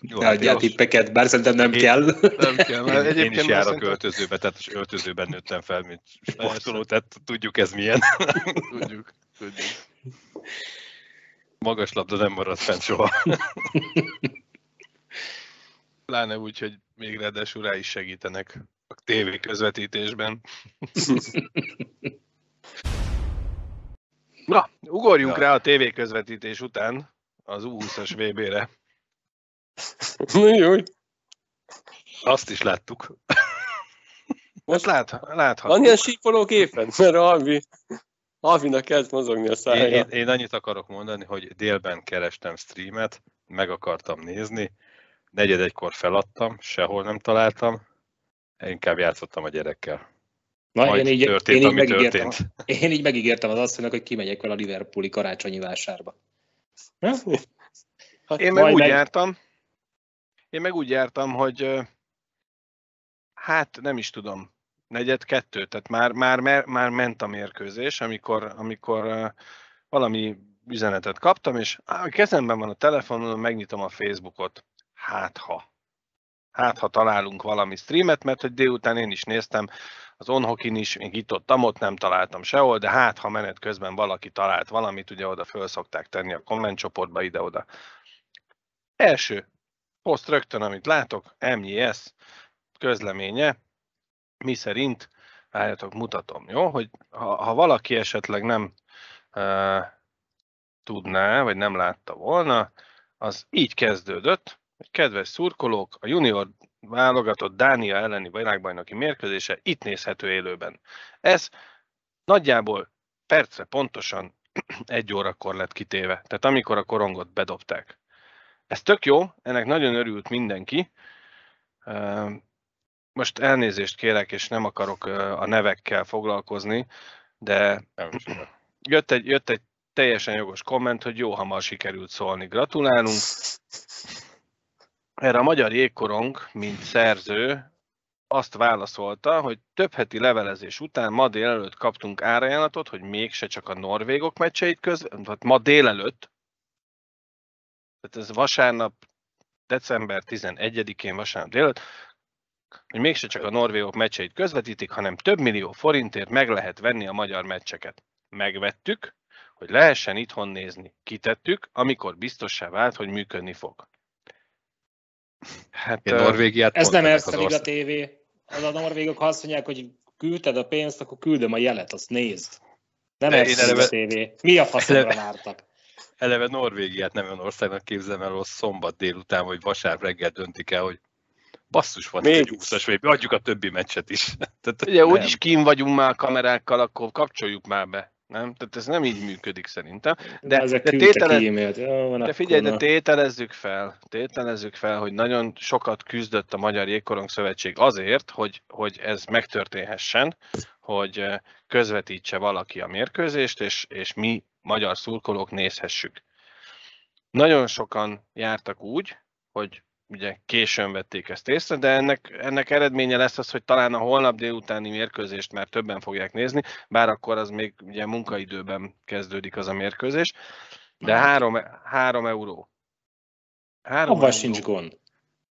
Jó, Ne hát adjál jó. tippeket, bár szerintem nem Én- kell. Nem kell, mert Én, én egyébként is járok szerintem- öltözőbe, tehát az öltözőben nőttem fel, mint sportoló, tehát tudjuk ez milyen. Tudjuk, tudjuk. Magas labda nem marad fent soha. Pláne úgy, hogy még ráadásul rá is segítenek a tévé közvetítésben. Na, ugorjunk Ja. rá a tévé közvetítés után az U20-as VB-re. Jó, Azt is láttuk. Most lát, láthat. van ilyen sípoló gépen? Mert a Alvi, Alvinak kezd mozogni a Én, szája. én, én annyit akarok mondani, hogy délben kerestem streamet, meg akartam nézni, negyed egykor feladtam, sehol nem találtam, inkább játszottam a gyerekkel. Na, Majd én így, történt, én így ami megígértem, történt. én így megígértem az asszonynak, hogy kimegyek vele a Liverpooli karácsonyi vásárba. Hát Én meg Majd úgy meg- jártam, én meg úgy jártam, hogy hát nem is tudom, negyed kettő, tehát már, már, már, már ment a mérkőzés, amikor, amikor valami üzenetet kaptam, és á, a kezemben van a telefonon, megnyitom a Facebookot. Hát ha. Hát ha találunk valami streamet, mert hogy délután én is néztem, az onhokin is, még itt ott, ott nem találtam sehol, de hát ha menet közben valaki talált valamit, ugye oda föl szokták tenni a kommentcsoportba ide-oda. Első poszt rögtön, amit látok, MJS közleménye, mi szerint, várjatok, mutatom, jó? Hogy ha, ha valaki esetleg nem uh, tudná, vagy nem látta volna, az így kezdődött, kedves szurkolók, a junior válogatott Dánia elleni világbajnoki mérkőzése itt nézhető élőben. Ez nagyjából percre pontosan egy órakor lett kitéve, tehát amikor a korongot bedobták. Ez tök jó, ennek nagyon örült mindenki. Ö, Most elnézést kérek, és nem akarok a nevekkel foglalkozni, de jött egy, jött egy teljesen jogos komment, hogy jó hamar sikerült szólni. Gratulálunk. Erre a magyar jégkorong, mint szerző, azt válaszolta, hogy több heti levelezés után ma délelőtt kaptunk árajánlatot, hogy mégse csak a norvégok meccseit köz, vagy ma délelőtt, tehát ez vasárnap, december 11-én vasárnap délelőtt, hogy mégse csak a norvégok meccseit közvetítik, hanem több millió forintért meg lehet venni a magyar meccseket. Megvettük, hogy lehessen itthon nézni. Kitettük, amikor biztossá vált, hogy működni fog. Hát, Én Norvégiát ez nem Erste Liga TV. Az a norvégok, ha azt mondják, hogy küldted a pénzt, akkor küldöm a jelet, azt nézd. Nem Erste Liga TV. Mi a faszomra vártak? Eleve Norvégiát nem olyan országnak képzelem el, hogy szombat délután, vagy vasárnap reggel döntik el, hogy basszus van, egy 20-as adjuk a többi meccset is. Tehát, Ugye úgyis kín vagyunk már kamerákkal, akkor kapcsoljuk már be. Nem? Tehát ez nem így működik szerintem. De, de, de, tételez... Jó, de figyelj, de tételezzük fel, tételezzük fel, hogy nagyon sokat küzdött a Magyar Jégkorong Szövetség azért, hogy, hogy ez megtörténhessen, hogy közvetítse valaki a mérkőzést, és, és mi magyar szurkolók nézhessük. Nagyon sokan jártak úgy, hogy ugye későn vették ezt észre, de ennek, ennek eredménye lesz az, hogy talán a holnap délutáni mérkőzést már többen fogják nézni, bár akkor az még ugye munkaidőben kezdődik az a mérkőzés, de három, három euró. Három Abban sincs gond.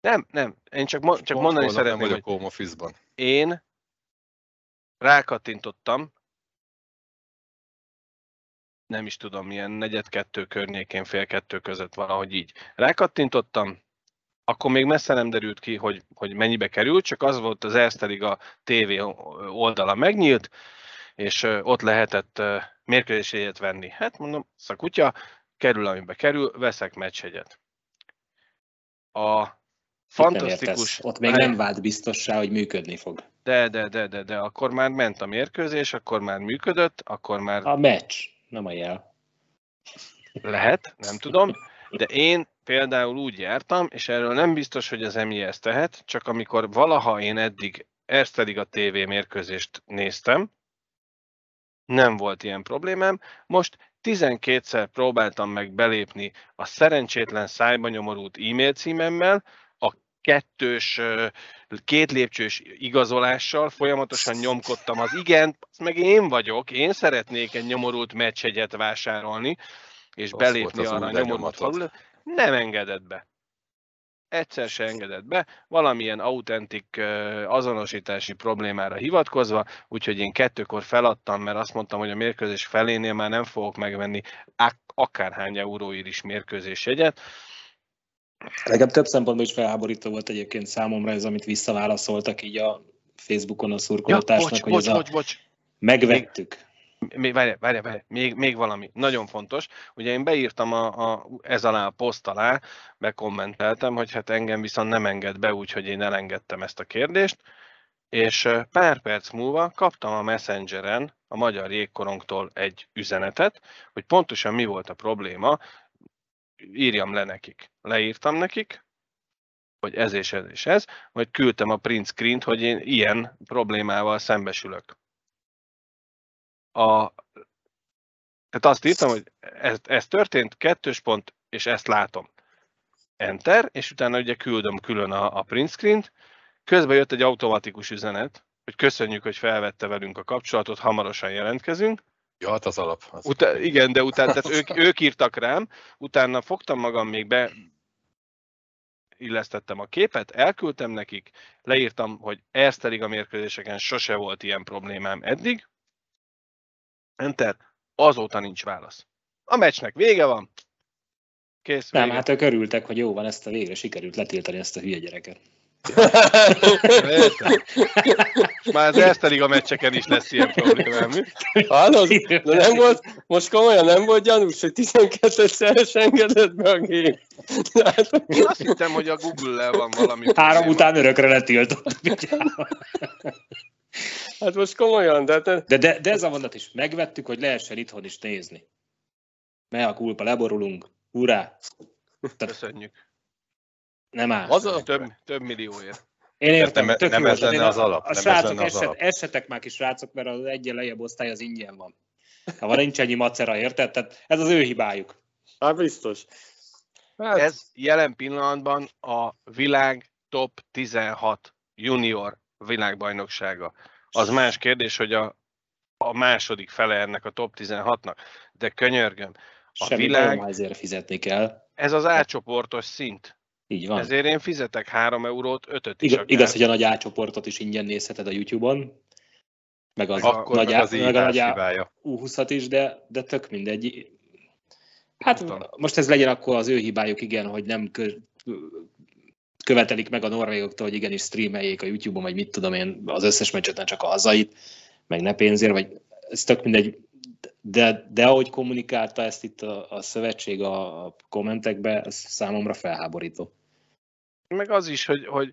Nem, nem, én csak, csak mondani szeretném, vagyok home office-ban. Én rákattintottam, nem is tudom, milyen negyed kettő környékén, fél kettő között valahogy így. Rákattintottam, akkor még messze nem derült ki, hogy, hogy mennyibe került, csak az volt az Erste Liga TV oldala megnyílt, és ott lehetett mérkőzésjegyet venni. Hát mondom, szakutya, kerül, amibe kerül, veszek meccsjegyet. A fantasztikus... Ott még nem vált biztossá, hogy működni fog. De, de, de, de, de, akkor már ment a mérkőzés, akkor már működött, akkor már... A meccs, nem a jel. Lehet, nem tudom, de én például úgy jártam, és erről nem biztos, hogy az emi ezt tehet, csak amikor valaha én eddig ezt pedig a TV mérkőzést néztem, nem volt ilyen problémám. Most 12-szer próbáltam meg belépni a szerencsétlen szájba nyomorult e-mail címemmel, a kettős, két lépcsős igazolással, folyamatosan nyomkodtam az igen, meg én vagyok, én szeretnék egy nyomorult meccsegyet vásárolni, és Rossz belépni arra a nyomorult falul nem engedett be. Egyszer se engedett be, valamilyen autentik azonosítási problémára hivatkozva, úgyhogy én kettőkor feladtam, mert azt mondtam, hogy a mérkőzés felénél már nem fogok megvenni akárhány euróért is mérkőzés jegyet. Nekem több szempontból is felháborító volt egyébként számomra ez, amit visszaválaszoltak így a Facebookon a szurkolótásnak, ja, bocs, hogy bocs, ez bocs, a bocs. megvettük. Várj, várj, várj, még, még valami, nagyon fontos. Ugye én beírtam a, a, ez alá a poszt alá, bekommenteltem, hogy hát engem viszont nem enged be, úgyhogy én elengedtem ezt a kérdést, és pár perc múlva kaptam a Messengeren a Magyar Jégkorongtól egy üzenetet, hogy pontosan mi volt a probléma, írjam le nekik. Leírtam nekik, hogy ez és ez és ez, majd küldtem a print screen hogy én ilyen problémával szembesülök a, tehát azt írtam, hogy ez, ez történt, kettős pont, és ezt látom. Enter, és utána ugye küldöm külön a, a print screen-t. Közben jött egy automatikus üzenet, hogy köszönjük, hogy felvette velünk a kapcsolatot, hamarosan jelentkezünk. Ja, hát az alap. Az Uta, igen, de utána tehát ők, ők írtak rám, utána fogtam magam még be, illesztettem a képet, elküldtem nekik, leírtam, hogy Erste a mérkőzéseken sose volt ilyen problémám eddig, Enter, azóta nincs válasz. A meccsnek vége van. Kész, vége. Nem, hát ők örültek, hogy jó van, ezt a végre sikerült letiltani ezt a hülye gyereket. Már az Erste a meccseken is lesz ilyen problémám. Hallod? De nem volt, most komolyan nem volt gyanús, hogy 12-szeres engedett be a gép. Hát, Én azt hittem, hogy a Google-lel van valami Három probléma. után örökre letiltott. Hát most komolyan, de... De, de, de, de ez a mondat is. Megvettük, hogy lehessen itthon is nézni. Me a kulpa, leborulunk. Hurrá! Köszönjük. Nem áll. Az a több, több millióért. Én értem, nem, tök nem ez lenne az alap. A, srácok, eset, esetek már kis srácok, mert az egyen lejjebb osztály az ingyen van. Ha van nincs ennyi macera, érted? Tehát ez az ő hibájuk. Hát biztos. Hát... Ez jelen pillanatban a világ top 16 junior világbajnoksága. Az más kérdés, hogy a, a második fele ennek a top 16-nak. De könyörgöm, a Semmi világ... ezért fizetni kell. Ez az átcsoportos szint. Így van. Ezért én fizetek 3 eurót, 5 is. Igaz, igaz, hogy a nagy átcsoportot is ingyen nézheted a YouTube-on, meg az, Akkor nagy, meg az meg a nagy U20-at is, de, de tök mindegy. Hát Tudom. most ez legyen akkor az ő hibájuk, igen, hogy nem követelik meg a norvégoktól, hogy igenis streameljék a YouTube-on, vagy mit tudom én, az összes meccset, nem csak a hazait, meg ne pénzért, vagy ez tök mindegy, de, de ahogy kommunikálta ezt itt a, a szövetség a, a kommentekbe, ez számomra felháborító. Meg az is, hogy, hogy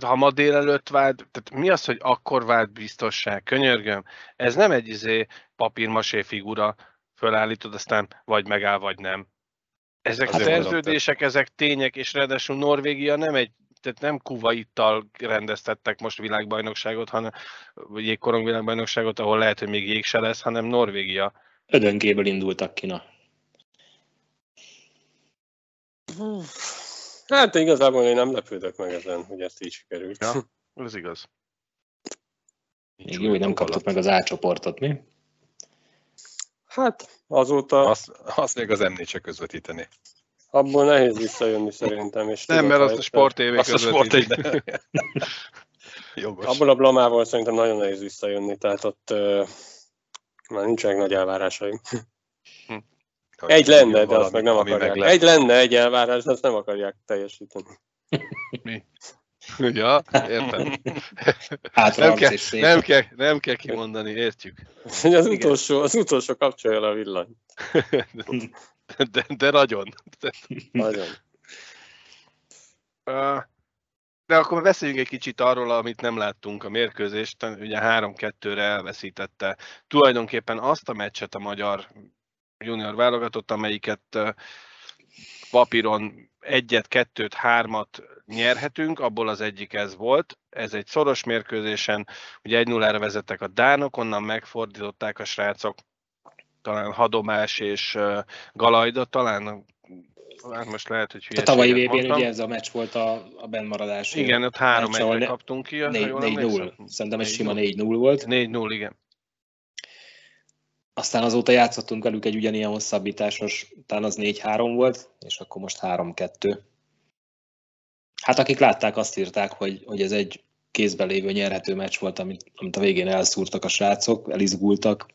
ha ma délelőtt vált, tehát mi az, hogy akkor vált biztosság? Könyörgöm, ez nem egy izé papírmasé figura, fölállítod, aztán vagy megáll, vagy nem. Ezek hát szerződések, ezek tények, és ráadásul Norvégia nem egy tehát nem Kuwaittal rendeztettek most világbajnokságot, hanem vagy jégkorong világbajnokságot, ahol lehet, hogy még jég se lesz, hanem Norvégia. Ödönkéből indultak ki, na. Hát igazából én nem lepődök meg ezen, hogy ezt így sikerült. Ja, ez igaz. Még jó, hogy nem kaptuk meg az átcsoportot, mi? Hát azóta... Azt, azt még az m se közvetíteni. Abból nehéz visszajönni szerintem. És nem, mert azt a Sport TV Azt a Sport Jogos. Abból a blamával szerintem nagyon nehéz visszajönni, tehát ott uh, már nincsenek nagy elvárásaim. Hm. Egy lenne, de valami, azt meg nem akarják. Meg egy lenne egy elvárás, de azt nem akarják teljesíteni. Mi? Ja, értem. Hát, nem, kell, nem, kell, nem kell kimondani, értjük. Az utolsó, az utolsó kapcsolja le a villany. De, de nagyon. Nagyon. De akkor beszéljünk egy kicsit arról, amit nem láttunk a mérkőzést. Ugye 3-2-re elveszítette tulajdonképpen azt a meccset a magyar junior válogatott, amelyiket papíron egyet, kettőt, hármat nyerhetünk, abból az egyik ez volt. Ez egy szoros mérkőzésen, ugye 1-0-ra vezettek a dánok, onnan megfordították a srácok, talán Hadomás és Galajda, talán Hát most lehet, hogy A tavalyi vb ugye ez a meccs volt a, a bennmaradás. Igen, ott 3 1 ne, kaptunk ki. 4-0. Szerintem ez sima 4-0 volt. 4-0, igen. Aztán azóta játszottunk velük egy ugyanilyen hosszabbításos, talán az 4-3 volt, és akkor most 3-2. Hát akik látták, azt írták, hogy, hogy ez egy kézben lévő nyerhető meccs volt, amit, amit a végén elszúrtak a srácok, elizgultak,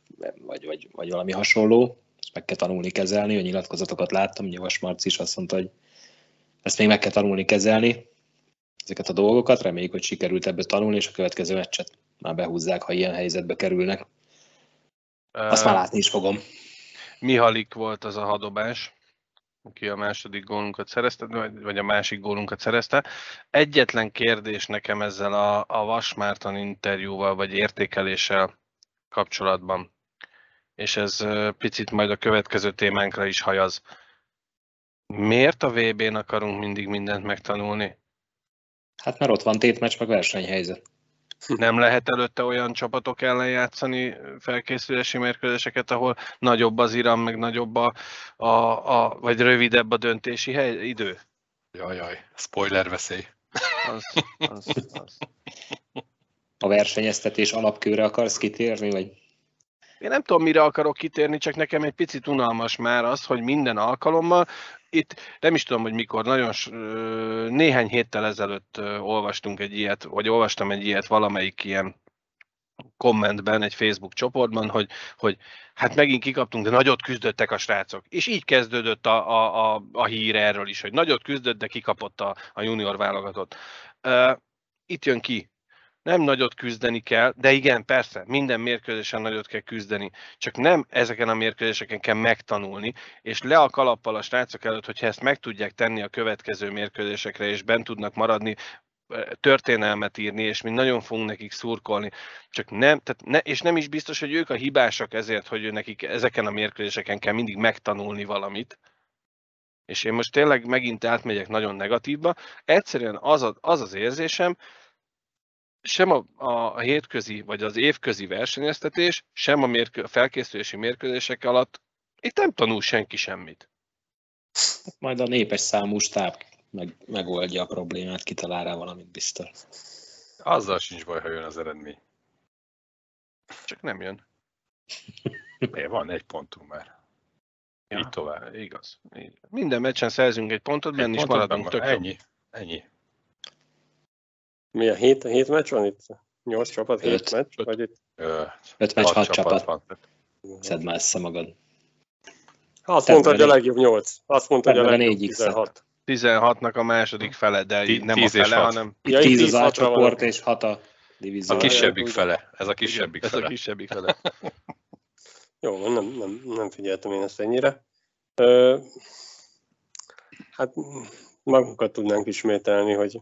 vagy, vagy, vagy valami hasonló, ezt meg kell tanulni kezelni, a nyilatkozatokat láttam, Nyilvas Marci is azt mondta, hogy ezt még meg kell tanulni kezelni, ezeket a dolgokat, reméljük, hogy sikerült ebből tanulni, és a következő meccset már behúzzák, ha ilyen helyzetbe kerülnek. Azt már látni is fogom. Mihalik volt az a hadobás, aki a második gólunkat szerezte, vagy a másik gólunkat szerezte. Egyetlen kérdés nekem ezzel a, a Vasmárton interjúval, vagy értékeléssel kapcsolatban, és ez picit majd a következő témánkra is hajaz. Miért a VB-n akarunk mindig mindent megtanulni? Hát mert ott van tétmeccs, meg versenyhelyzet. Nem lehet előtte olyan csapatok ellen játszani felkészülési mérkőzéseket, ahol nagyobb az iram, meg nagyobb a, a, a vagy rövidebb a döntési hely, idő? Jajjaj, spoiler veszély. Az, az, az. A versenyeztetés alapkőre akarsz kitérni, vagy? Én nem tudom, mire akarok kitérni, csak nekem egy picit unalmas már az, hogy minden alkalommal itt nem is tudom, hogy mikor, nagyon néhány héttel ezelőtt olvastunk egy ilyet, vagy olvastam egy ilyet valamelyik ilyen kommentben, egy Facebook csoportban, hogy, hogy hát megint kikaptunk, de nagyot küzdöttek a srácok. És így kezdődött a, a, a, a hír erről is, hogy nagyot küzdött, de kikapott a, a junior válogatott. Uh, itt jön ki, nem nagyot küzdeni kell, de igen, persze, minden mérkőzésen nagyot kell küzdeni, csak nem ezeken a mérkőzéseken kell megtanulni, és le a kalappal a srácok előtt, hogyha ezt meg tudják tenni a következő mérkőzésekre, és bent tudnak maradni, történelmet írni, és mi nagyon fogunk nekik szurkolni. Csak nem, tehát ne, és nem is biztos, hogy ők a hibásak ezért, hogy nekik ezeken a mérkőzéseken kell mindig megtanulni valamit. És én most tényleg megint átmegyek nagyon negatívba. Egyszerűen az, a, az az érzésem, sem a, a, hétközi vagy az évközi versenyeztetés, sem a, mérkő, a felkészülési mérkőzések alatt itt nem tanul senki semmit. Majd a népes számú stáb meg, megoldja a problémát, kitalál rá valamit biztos. Azzal sincs baj, ha jön az eredmény. Csak nem jön. Miért van egy pontunk már? Ja, Így tovább. Igaz. Így. Minden meccsen szerzünk egy pontot, benne is maradunk. Tök. Ennyi. Ennyi. Mi a hét, hét meccs van itt? Nyolc csapat, hét Öt. meccs? Öt. Vagy itt? Ö, Öt meccs, hat csapat. van. Szedd már össze magad. Azt Tehát mondta, hogy a legjobb nyolc. Azt mondta, hogy a legjobb 4x-et. 16. 16-nak a második fele, de így nem a fele, hanem itt az 10 hatra átcsoport van. és hat a divízió. A Kis- kisebbik fele. Ez a kisebbik ez a fele. kisebbik fele. Jó, nem, nem, nem figyeltem én ezt ennyire. Ö, hát magunkat tudnánk ismételni, hogy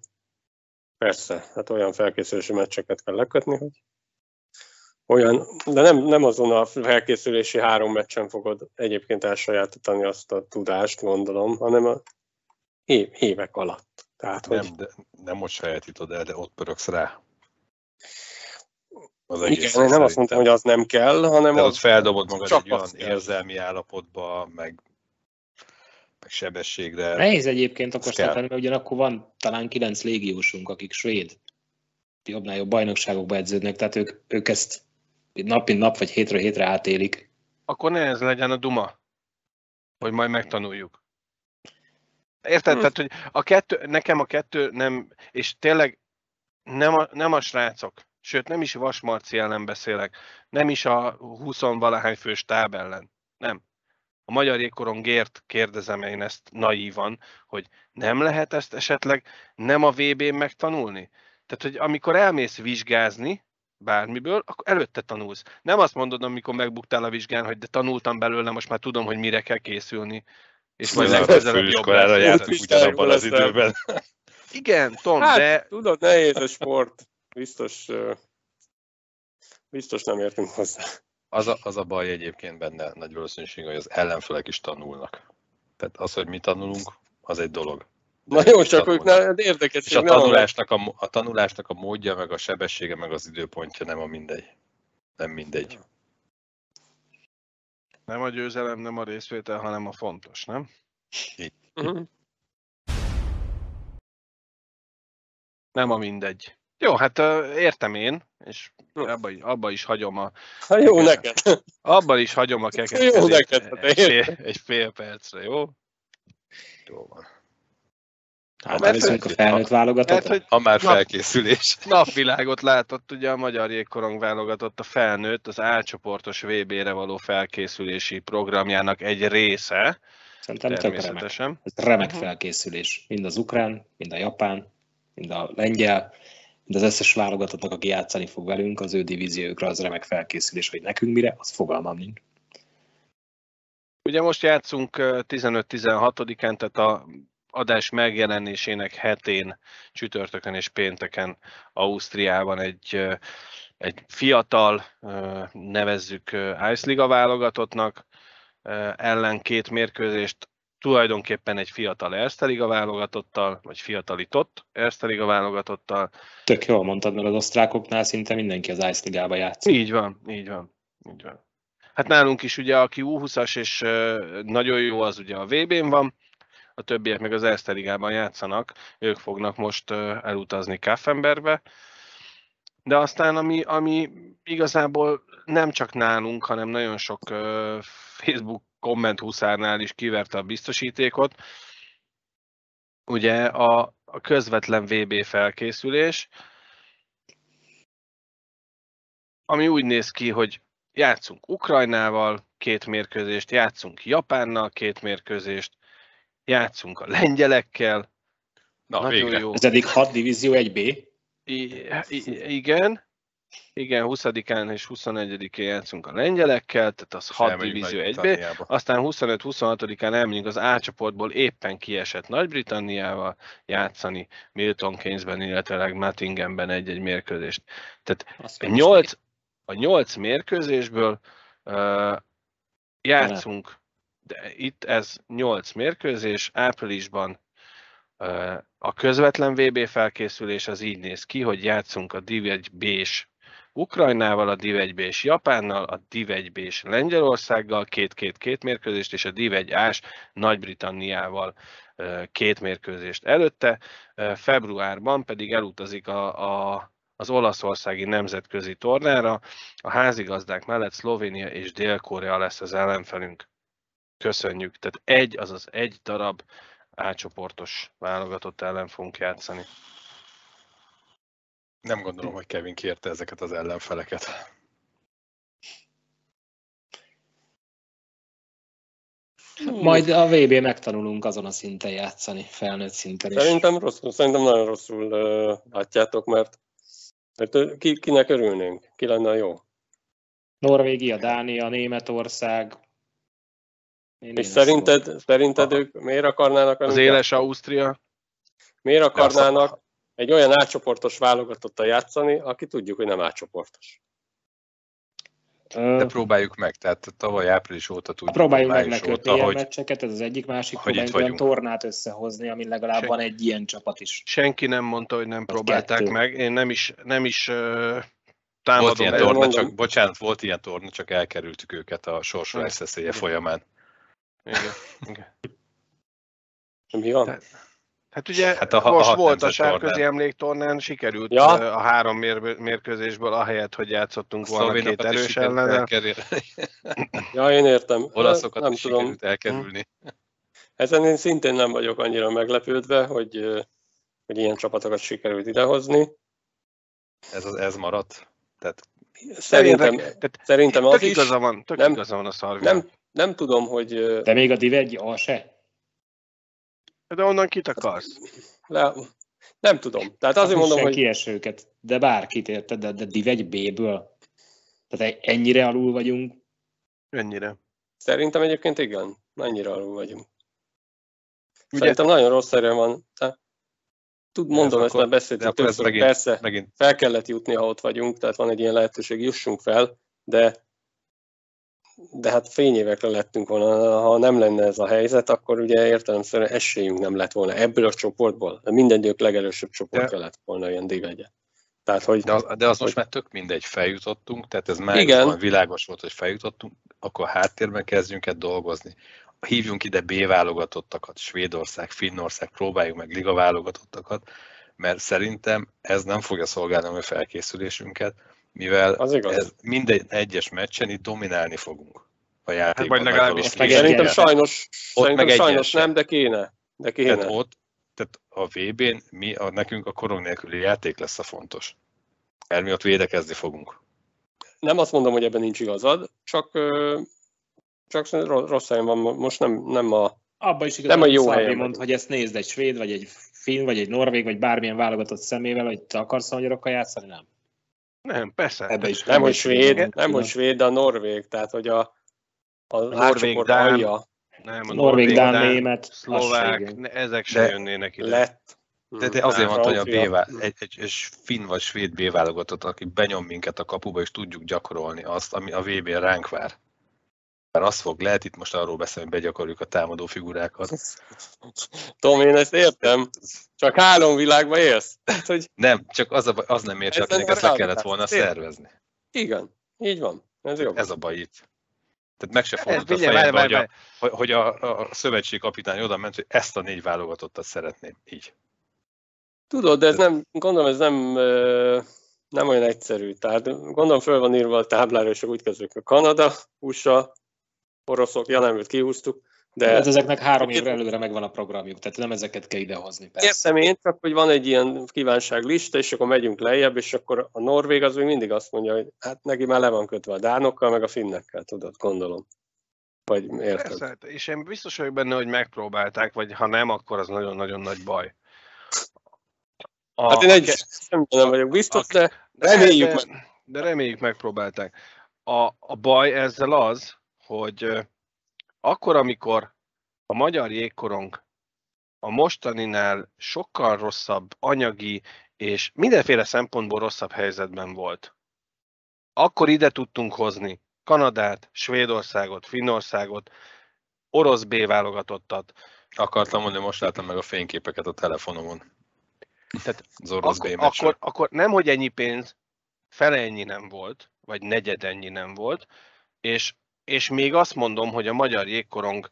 persze, hát olyan felkészülési meccseket kell lekötni, hogy olyan, de nem, nem azon a felkészülési három meccsen fogod egyébként elsajátítani azt a tudást, gondolom, hanem a év, évek alatt. Tehát, hogy Nem, de, nem ott sajátítod el, de ott pöröksz rá. Az egész. igen, nem azt mondtam, hogy az nem kell, hanem de ott feldobod magad egy olyan kell. érzelmi állapotba, meg, meg sebességre. Nehéz egyébként kell. lenni, mert ugyanakkor van talán kilenc légiósunk, akik svéd jobbnál jobb bajnokságokba edződnek, tehát ők, ők ezt nap mint nap, vagy hétről hétre átélik. Akkor ne ez legyen a duma, hogy majd megtanuljuk. Érted? Hm. Tehát, hogy a kettő, nekem a kettő nem, és tényleg nem a, nem a srácok, sőt nem is Vas Marci ellen beszélek, nem is a 20 valahány fős táb ellen, nem. A magyar jégkorongért kérdezem én ezt naívan, hogy nem lehet ezt esetleg nem a VB-n megtanulni? Tehát, hogy amikor elmész vizsgázni, bármiből, akkor előtte tanulsz. Nem azt mondod, amikor megbuktál a vizsgán, hogy de tanultam belőle, most már tudom, hogy mire kell készülni. És majd Majd legközelebb jobb lesz. ugyanabban az időben. Igen, Tom, Hát, de tudod, nehéz a sport. Biztos, biztos nem értünk hozzá. Az a, az a baj egyébként benne nagy valószínűség, hogy az ellenfelek is tanulnak. Tehát az, hogy mi tanulunk, az egy dolog. De Na jó, csak ők tanulnak. ne, érdekes, És a tanulásnak a, a tanulásnak a módja, meg a sebessége, meg az időpontja nem a mindegy. Nem mindegy. nem a győzelem, nem a részvétel, hanem a fontos, nem? Mhm. Nem a mindegy. Jó, hát értem én, és abba, is- abba is hagyom a, Ha jó Igen. neked. abban is hagyom a Jó kekeckedést neked, hát egy, fél, egy fél percre, jó? Jó van. Hát mert elviszünk a felnőtt válogatott. Hogy Ha már Na. felkészülés. napvilágot látott ugye a magyar jégkorong válogatott a felnőtt az álcsoportos VB-re való felkészülési programjának egy része, Szerintem tök remek. természetesen. Ez remek Mhm. felkészülés. Mind az ukrán, mind a japán, mind a lengyel, mind az összes válogatottnak, aki játszani fog velünk, az ő divíziókra az remek felkészülés, hogy nekünk mire, az fogalmam nincs. Ugye most játszunk ö, 15-16-án, tehát a adás megjelenésének hetén, csütörtökön és pénteken Ausztriában egy, egy fiatal, nevezzük Ice Liga válogatottnak, ellen két mérkőzést, tulajdonképpen egy fiatal Erste Liga válogatottal, vagy fiatalított Erste Liga válogatottal. Tök jól mondtad, mert az osztrákoknál szinte mindenki az Ice Ligába játszik. Így van, így van, így van. Hát nálunk is ugye, aki U20-as és nagyon jó, az ugye a VB-n van, a többiek meg az Erste Ligában játszanak, ők fognak most elutazni Kaffenbergbe. De aztán, ami, ami igazából nem csak nálunk, hanem nagyon sok Facebook komment huszárnál is kiverte a biztosítékot, ugye a, a közvetlen VB felkészülés, ami úgy néz ki, hogy játszunk Ukrajnával két mérkőzést, játszunk Japánnal két mérkőzést, játszunk a lengyelekkel, Na, nagyon végre. jó. Ez eddig 6 divízió 1B, I, i, igen, igen, 20-án és 21-én játszunk a lengyelekkel, tehát az 6 Elmegyünk divízió 1B. Nagy-Britanniába. Aztán 25-26-án elmegyünk az A csoportból éppen kiesett Nagy-Britanniával játszani Milton Keynesben, illetve Nottinghamben egy-egy mérkőzést. Tehát a mondom, nyolc, a nyolc mérkőzésből uh, játszunk, de itt ez nyolc mérkőzés, áprilisban A közvetlen VB felkészülés az így néz ki, hogy játszunk a Div 1 B-s Ukrajnával, a Div 1 B-s Japánnal, a Div 1 B-s Lengyelországgal két-két-két mérkőzést, és a Div 1 A-s Nagy-Britanniával két mérkőzést előtte. Februárban pedig elutazik a, a az olaszországi nemzetközi tornára. A házigazdák mellett Szlovénia és Dél-Korea lesz az ellenfelünk. Köszönjük. Tehát egy, azaz egy darab átcsoportos válogatott ellen fogunk játszani. Nem gondolom, hogy Kevin kérte ezeket az ellenfeleket. Majd a VB megtanulunk azon a szinten játszani, felnőtt szinten is. Szerintem rosszul, szerintem nagyon rosszul uh, látjátok, mert, mert ki, kinek örülnénk? Ki lenne jó? Norvégia, Dánia, Németország, én és szerinted, szó. szerinted ők miért akarnának... Az éles Ausztria? Miért akarnának egy olyan átcsoportos válogatottal játszani, aki tudjuk, hogy nem átcsoportos? De próbáljuk meg, tehát tavaly április óta tudjuk. Próbáljuk meg lekötni ilyen hogy, meccseket, ez az egyik másik, próbáljuk olyan tornát összehozni, ami legalább Sen, van egy ilyen csapat is. Senki nem mondta, hogy nem próbálták kettő. meg, én nem is, nem is uh, támadom. Volt ilyen torna, csak, bocsánat, volt ilyen torna, csak elkerültük őket a sorsolás eszélye folyamán. Igen, igen. Mi van? Tehát, hát ugye hát a, most a volt a sárközi emléktornán, sikerült ja. a három mér, mérkőzésből, ahelyett, hogy játszottunk volna két erős ellen. Ja, én értem. Olaszokat nem is tudom. sikerült elkerülni. Ezen én szintén nem vagyok annyira meglepődve, hogy, hogy ilyen csapatokat sikerült idehozni. Ez, ez maradt? Tehát Szerintem, tehát, szerintem az tök is. Igaza van, tök nem, igaza van a szarván. Nem, nem tudom, hogy... De még a Div 1 A se? De onnan kit akarsz? Le, nem tudom. Tehát azért mondom, hogy... kiesőket, de bárkit érted, de, de Div 1 B-ből. Tehát ennyire alul vagyunk. Ennyire. Szerintem egyébként igen, ennyire alul vagyunk. Ugye? Szerintem nagyon rossz erő van. Tud, mondom, ezt már beszéltük többször, megint, persze megint. fel kellett jutni, ha ott vagyunk, tehát van egy ilyen lehetőség, jussunk fel, de de hát fényévekre lettünk volna, ha nem lenne ez a helyzet, akkor ugye értelemszerűen esélyünk nem lett volna ebből a csoportból. Minden idők legerősebb csoportja lett volna ilyen divegye. Tehát, hogy, de, az, de az hogy, most már tök mindegy, feljutottunk, tehát ez már igen. világos volt, hogy feljutottunk, akkor háttérben kezdjünk el dolgozni. Hívjunk ide B válogatottakat, Svédország, Finnország, próbáljuk meg liga válogatottakat, mert szerintem ez nem fogja szolgálni a felkészülésünket, mivel az igaz. Ez minden egyes meccsen itt dominálni fogunk a játékban. Vagy legalábbis szerintem sajnos, ott szerintem meg sajnos nem, de kéne. De kéne. Tehát ott, tehát a VB-n mi, a, nekünk a korong nélküli játék lesz a fontos. Mert mi ott védekezni fogunk. Nem azt mondom, hogy ebben nincs igazad, csak, csak rossz helyen van, most nem, nem a Abba is igazad, nem a jó helyen mond, hogy ezt nézd egy svéd, vagy egy finn, vagy egy norvég, vagy bármilyen válogatott szemével, hogy te akarsz a magyarokkal játszani, nem. Nem, persze. Ebbe is nem, hogy svéd, nem, hogy svéd, de a norvég, tehát hogy a, a, a norvég, dán, alja. Nem, a norvég, dán, dán német, szlovák, ne, ezek sem jönnének ide. Lett. De, de azért mondta, hogy a B egy, egy, egy finn vagy svéd B válogatott, aki benyom minket a kapuba, és tudjuk gyakorolni azt, ami a vb ránk vár. Mert az fog, lehet itt most arról beszélni, hogy begyakoroljuk a támadó figurákat. Tom, én ezt értem, csak három világban élsz. Tehát, hogy nem, csak az, a, az nem ér, csak akinek ezt le kellett volna szervezni. Igen, így van. Ez, jó. ez a baj itt. Tehát meg se fordult a fejembe, hogy, a, hogy a, a szövetség kapitány oda ment, hogy ezt a négy válogatottat szeretném. Így. Tudod, de ez nem, gondolom, ez nem, nem olyan egyszerű. Tehát gondolom föl van írva a táblára, és úgy kezdődik a Kanada, USA, oroszok, ja nem, őt kihúztuk. De hát ezeknek három évre előre megvan a programjuk, tehát nem ezeket kell idehozni. Persze. Értem én, csak hogy van egy ilyen kívánságlista, és akkor megyünk lejjebb, és akkor a Norvég az még mindig azt mondja, hogy hát neki már le van kötve a dánokkal, meg a finnekkel, tudod, gondolom. Vagy érted? Persze, hát, és én biztos vagyok benne, hogy megpróbálták, vagy ha nem, akkor az nagyon-nagyon nagy baj. A, hát én egy a, nem vagyok biztos, de reméljük de, meg. De reméljük megpróbálták. A, a baj ezzel az, hogy akkor, amikor a magyar jégkorong a mostaninál sokkal rosszabb anyagi és mindenféle szempontból rosszabb helyzetben volt, akkor ide tudtunk hozni Kanadát, Svédországot, Finnországot, orosz B válogatottat, Akartam mondani, most láttam meg a fényképeket a telefonomon. Tehát Az orosz Ak- B akkor, akkor nem, hogy ennyi pénz, fele ennyi nem volt, vagy negyed ennyi nem volt, és, és még azt mondom, hogy a magyar jégkorong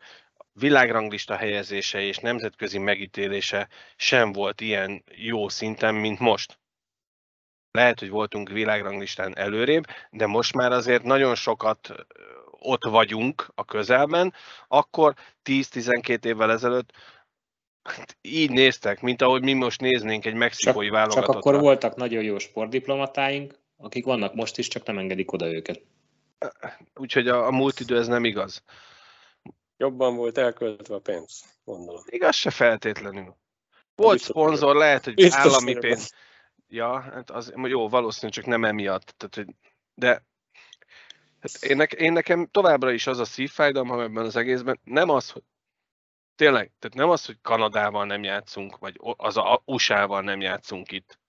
világranglista helyezése és nemzetközi megítélése sem volt ilyen jó szinten, mint most. Lehet, hogy voltunk világranglistán előrébb, de most már azért nagyon sokat ott vagyunk a közelben, akkor 10-12 évvel ezelőtt hát így néztek, mint ahogy mi most néznénk egy mexikói Csak, csak akkor voltak nagyon jó sportdiplomatáink, akik vannak most is, csak nem engedik oda őket. Úgyhogy a, a múlt idő ez nem igaz. Jobban volt elköltve a pénz, gondolom. Igaz se feltétlenül. Volt Biztos szponzor, lehet, hogy Biztos állami pénz. Ja, hát az jó, valószínűleg csak nem emiatt. Tehát, hogy, de hát én, nek, én nekem továbbra is az a szívfájdalmam ebben az egészben, nem az, hogy tényleg, tehát nem az, hogy Kanadával nem játszunk, vagy az a USA-val nem játszunk itt.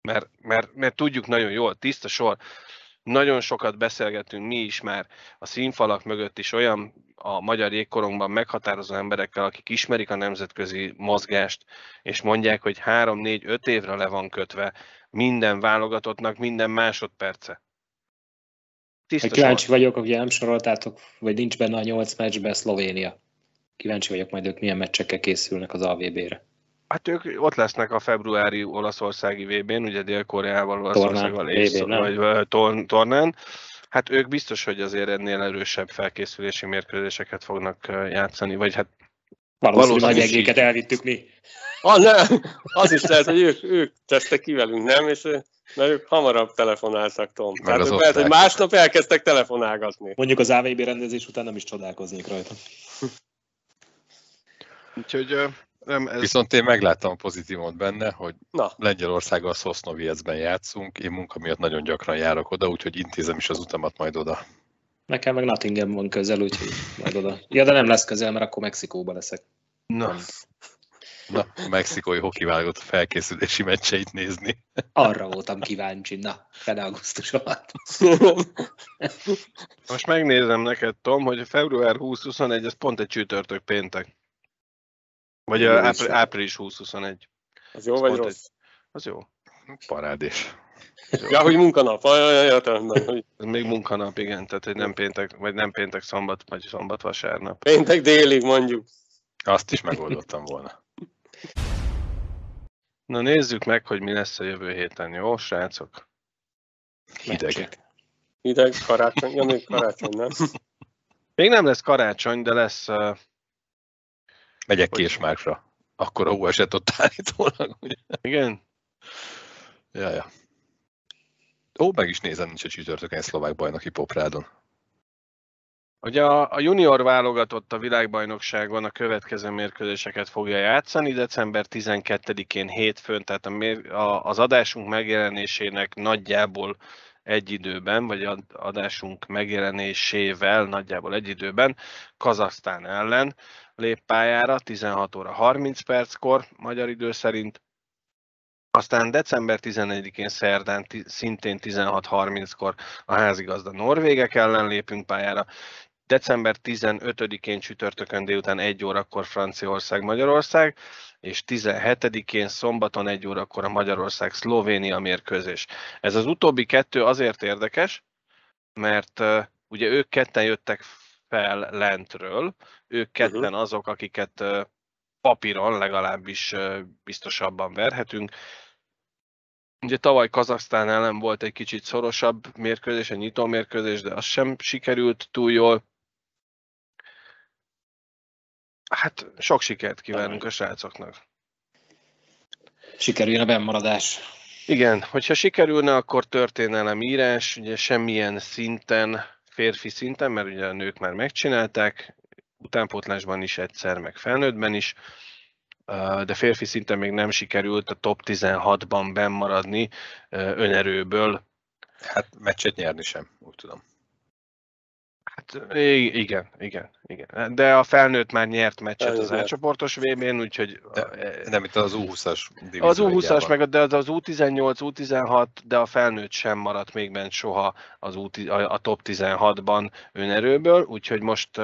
Mert, mert, mert tudjuk nagyon jól, tiszta sor, nagyon sokat beszélgetünk mi is már a színfalak mögött is olyan a magyar jégkorongban meghatározó emberekkel, akik ismerik a nemzetközi mozgást, és mondják, hogy 3-4-5 évre le van kötve minden válogatottnak minden másodperce. Tiszta kíváncsi sor. vagyok, ugye nem soroltátok, vagy nincs benne a nyolc meccsben Szlovénia. Kíváncsi vagyok majd ők milyen meccsekkel készülnek az AVB-re. Hát ők ott lesznek a februári olaszországi VB-n, ugye Dél-Koreával, Olaszországgal és vagy ö, tor- tornán. Hát ők biztos, hogy azért ennél erősebb felkészülési mérkőzéseket fognak játszani, vagy hát Valószínűleg Valószínű nagy egéket elvittük mi. Ah, nem, az is lehet, hogy ők, ők tesztek ki velünk, nem? És mert ők hamarabb telefonáltak, Tom. Meg Tehát lehet, hogy másnap elkezdtek telefonálgatni. Mondjuk az AVB rendezés után nem is csodálkoznék rajta. úgyhogy nem, ez, Viszont én megláttam a pozitívumot benne, hogy Na, Lengyelországgal Szosznoviecben játszunk, én munka miatt nagyon gyakran járok oda, úgyhogy intézem is az utamat majd oda. Nekem meg Nottingham van közel, úgyhogy majd oda. Ja, de nem lesz közel, mert akkor Mexikóba leszek. na, Na, a mexikói hoki válogatott felkészülési meccseit nézni. Arra voltam kíváncsi. Na, fele augusztus alatt. most megnézem neked, Tom, hogy február 20-21, ez pont egy csütörtök péntek. Vagy is ápr- április 20-21. az jó vagy pont rossz? Az jó. Parádés. Ja, hogy munkanap. Ajaj, értelemben, hogy Ez még munkanap, igen, tehát hogy nem péntek, vagy nem péntek szombat, vagy szombat vasárnap. péntek délig mondjuk. Azt is megoldottam volna. Na nézzük meg, hogy mi lesz a jövő héten, jó, srácok? Hideg. Hideg, karácsony, ja, még karácsony, nem? Még nem lesz karácsony, de lesz, uh, Megyek Hogy- Késmárkra. Akkor a eset ott állítólag. Ugye? igen, Ja, ja. Ó, meg is nézem, nincs a csütörtökön egy szlovák bajnoki poprádon. Ugye a, a junior válogatott a világbajnokságon a következő mérkőzéseket fogja játszani, december 12-én hétfőn, tehát a, mér, a, az adásunk megjelenésének nagyjából egy időben, vagy ad- adásunk megjelenésével nagyjából egy időben Kazasztán ellen lép pályára 16 óra 30 perckor magyar idő szerint. Aztán december 11-én szerdán szintén 16.30-kor a házigazda norvégek ellen lépünk pályára, december 15-én csütörtökön délután 1 órakor Franciaország, Magyarország, és 17-én szombaton 1 órakor a Magyarország-Szlovénia mérkőzés. Ez az utóbbi kettő azért érdekes, mert ugye ők ketten jöttek fel lentről, ők ketten azok, akiket papíron legalábbis biztosabban verhetünk. Ugye tavaly Kazaksztán ellen volt egy kicsit szorosabb mérkőzés, egy nyitó mérkőzés, de az sem sikerült túl jól. Hát sok sikert kívánunk a srácoknak. Sikerüljön a bennmaradás. Igen, hogyha sikerülne, akkor történelem írás, ugye semmilyen szinten, férfi szinten, mert ugye a nők már megcsinálták, utánpótlásban is egyszer, meg felnőttben is, de férfi szinten még nem sikerült a top 16-ban bennmaradni önerőből. Hát meccset nyerni sem, úgy tudom. Hát igen, igen, igen. De a felnőtt már nyert meccset az Felnőtt nyert. átcsoportos VB-n, úgyhogy De, nem itt az U20-as divízió. Az U20-as, egyában. meg de az, az U18, U16, de a felnőtt sem maradt még bent soha az U, a, a top 16-ban önerőből, úgyhogy most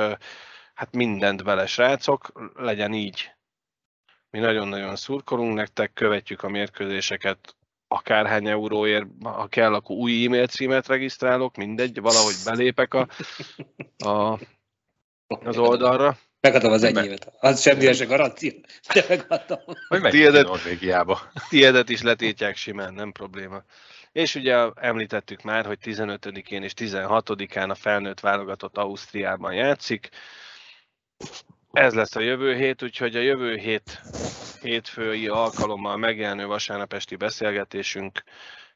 hát mindent bele, srácok, legyen így. Mi nagyon-nagyon szurkolunk nektek, követjük a mérkőzéseket akárhány euróért, ha kell, akkor új e-mail címet regisztrálok, mindegy, valahogy belépek a, a, az oldalra. Megadom az egy évet. Az semmi se garancia, de megadom. Hogy Norvégiába. Tiédet is letétják simán, nem probléma. És ugye említettük már, hogy 15-én és 16-án a felnőtt válogatott Ausztriában játszik. Ez lesz a jövő hét, úgyhogy a jövő hét hétfői alkalommal megjelenő vasárnap esti beszélgetésünk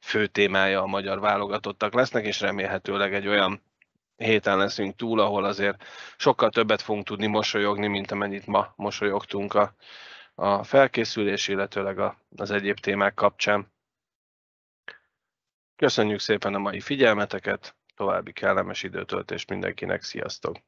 fő témája a magyar válogatottak lesznek, és remélhetőleg egy olyan héten leszünk túl, ahol azért sokkal többet fogunk tudni mosolyogni, mint amennyit ma mosolyogtunk a, a felkészülés, illetőleg a, az egyéb témák kapcsán. Köszönjük szépen a mai figyelmeteket, további kellemes időtöltést mindenkinek, sziasztok!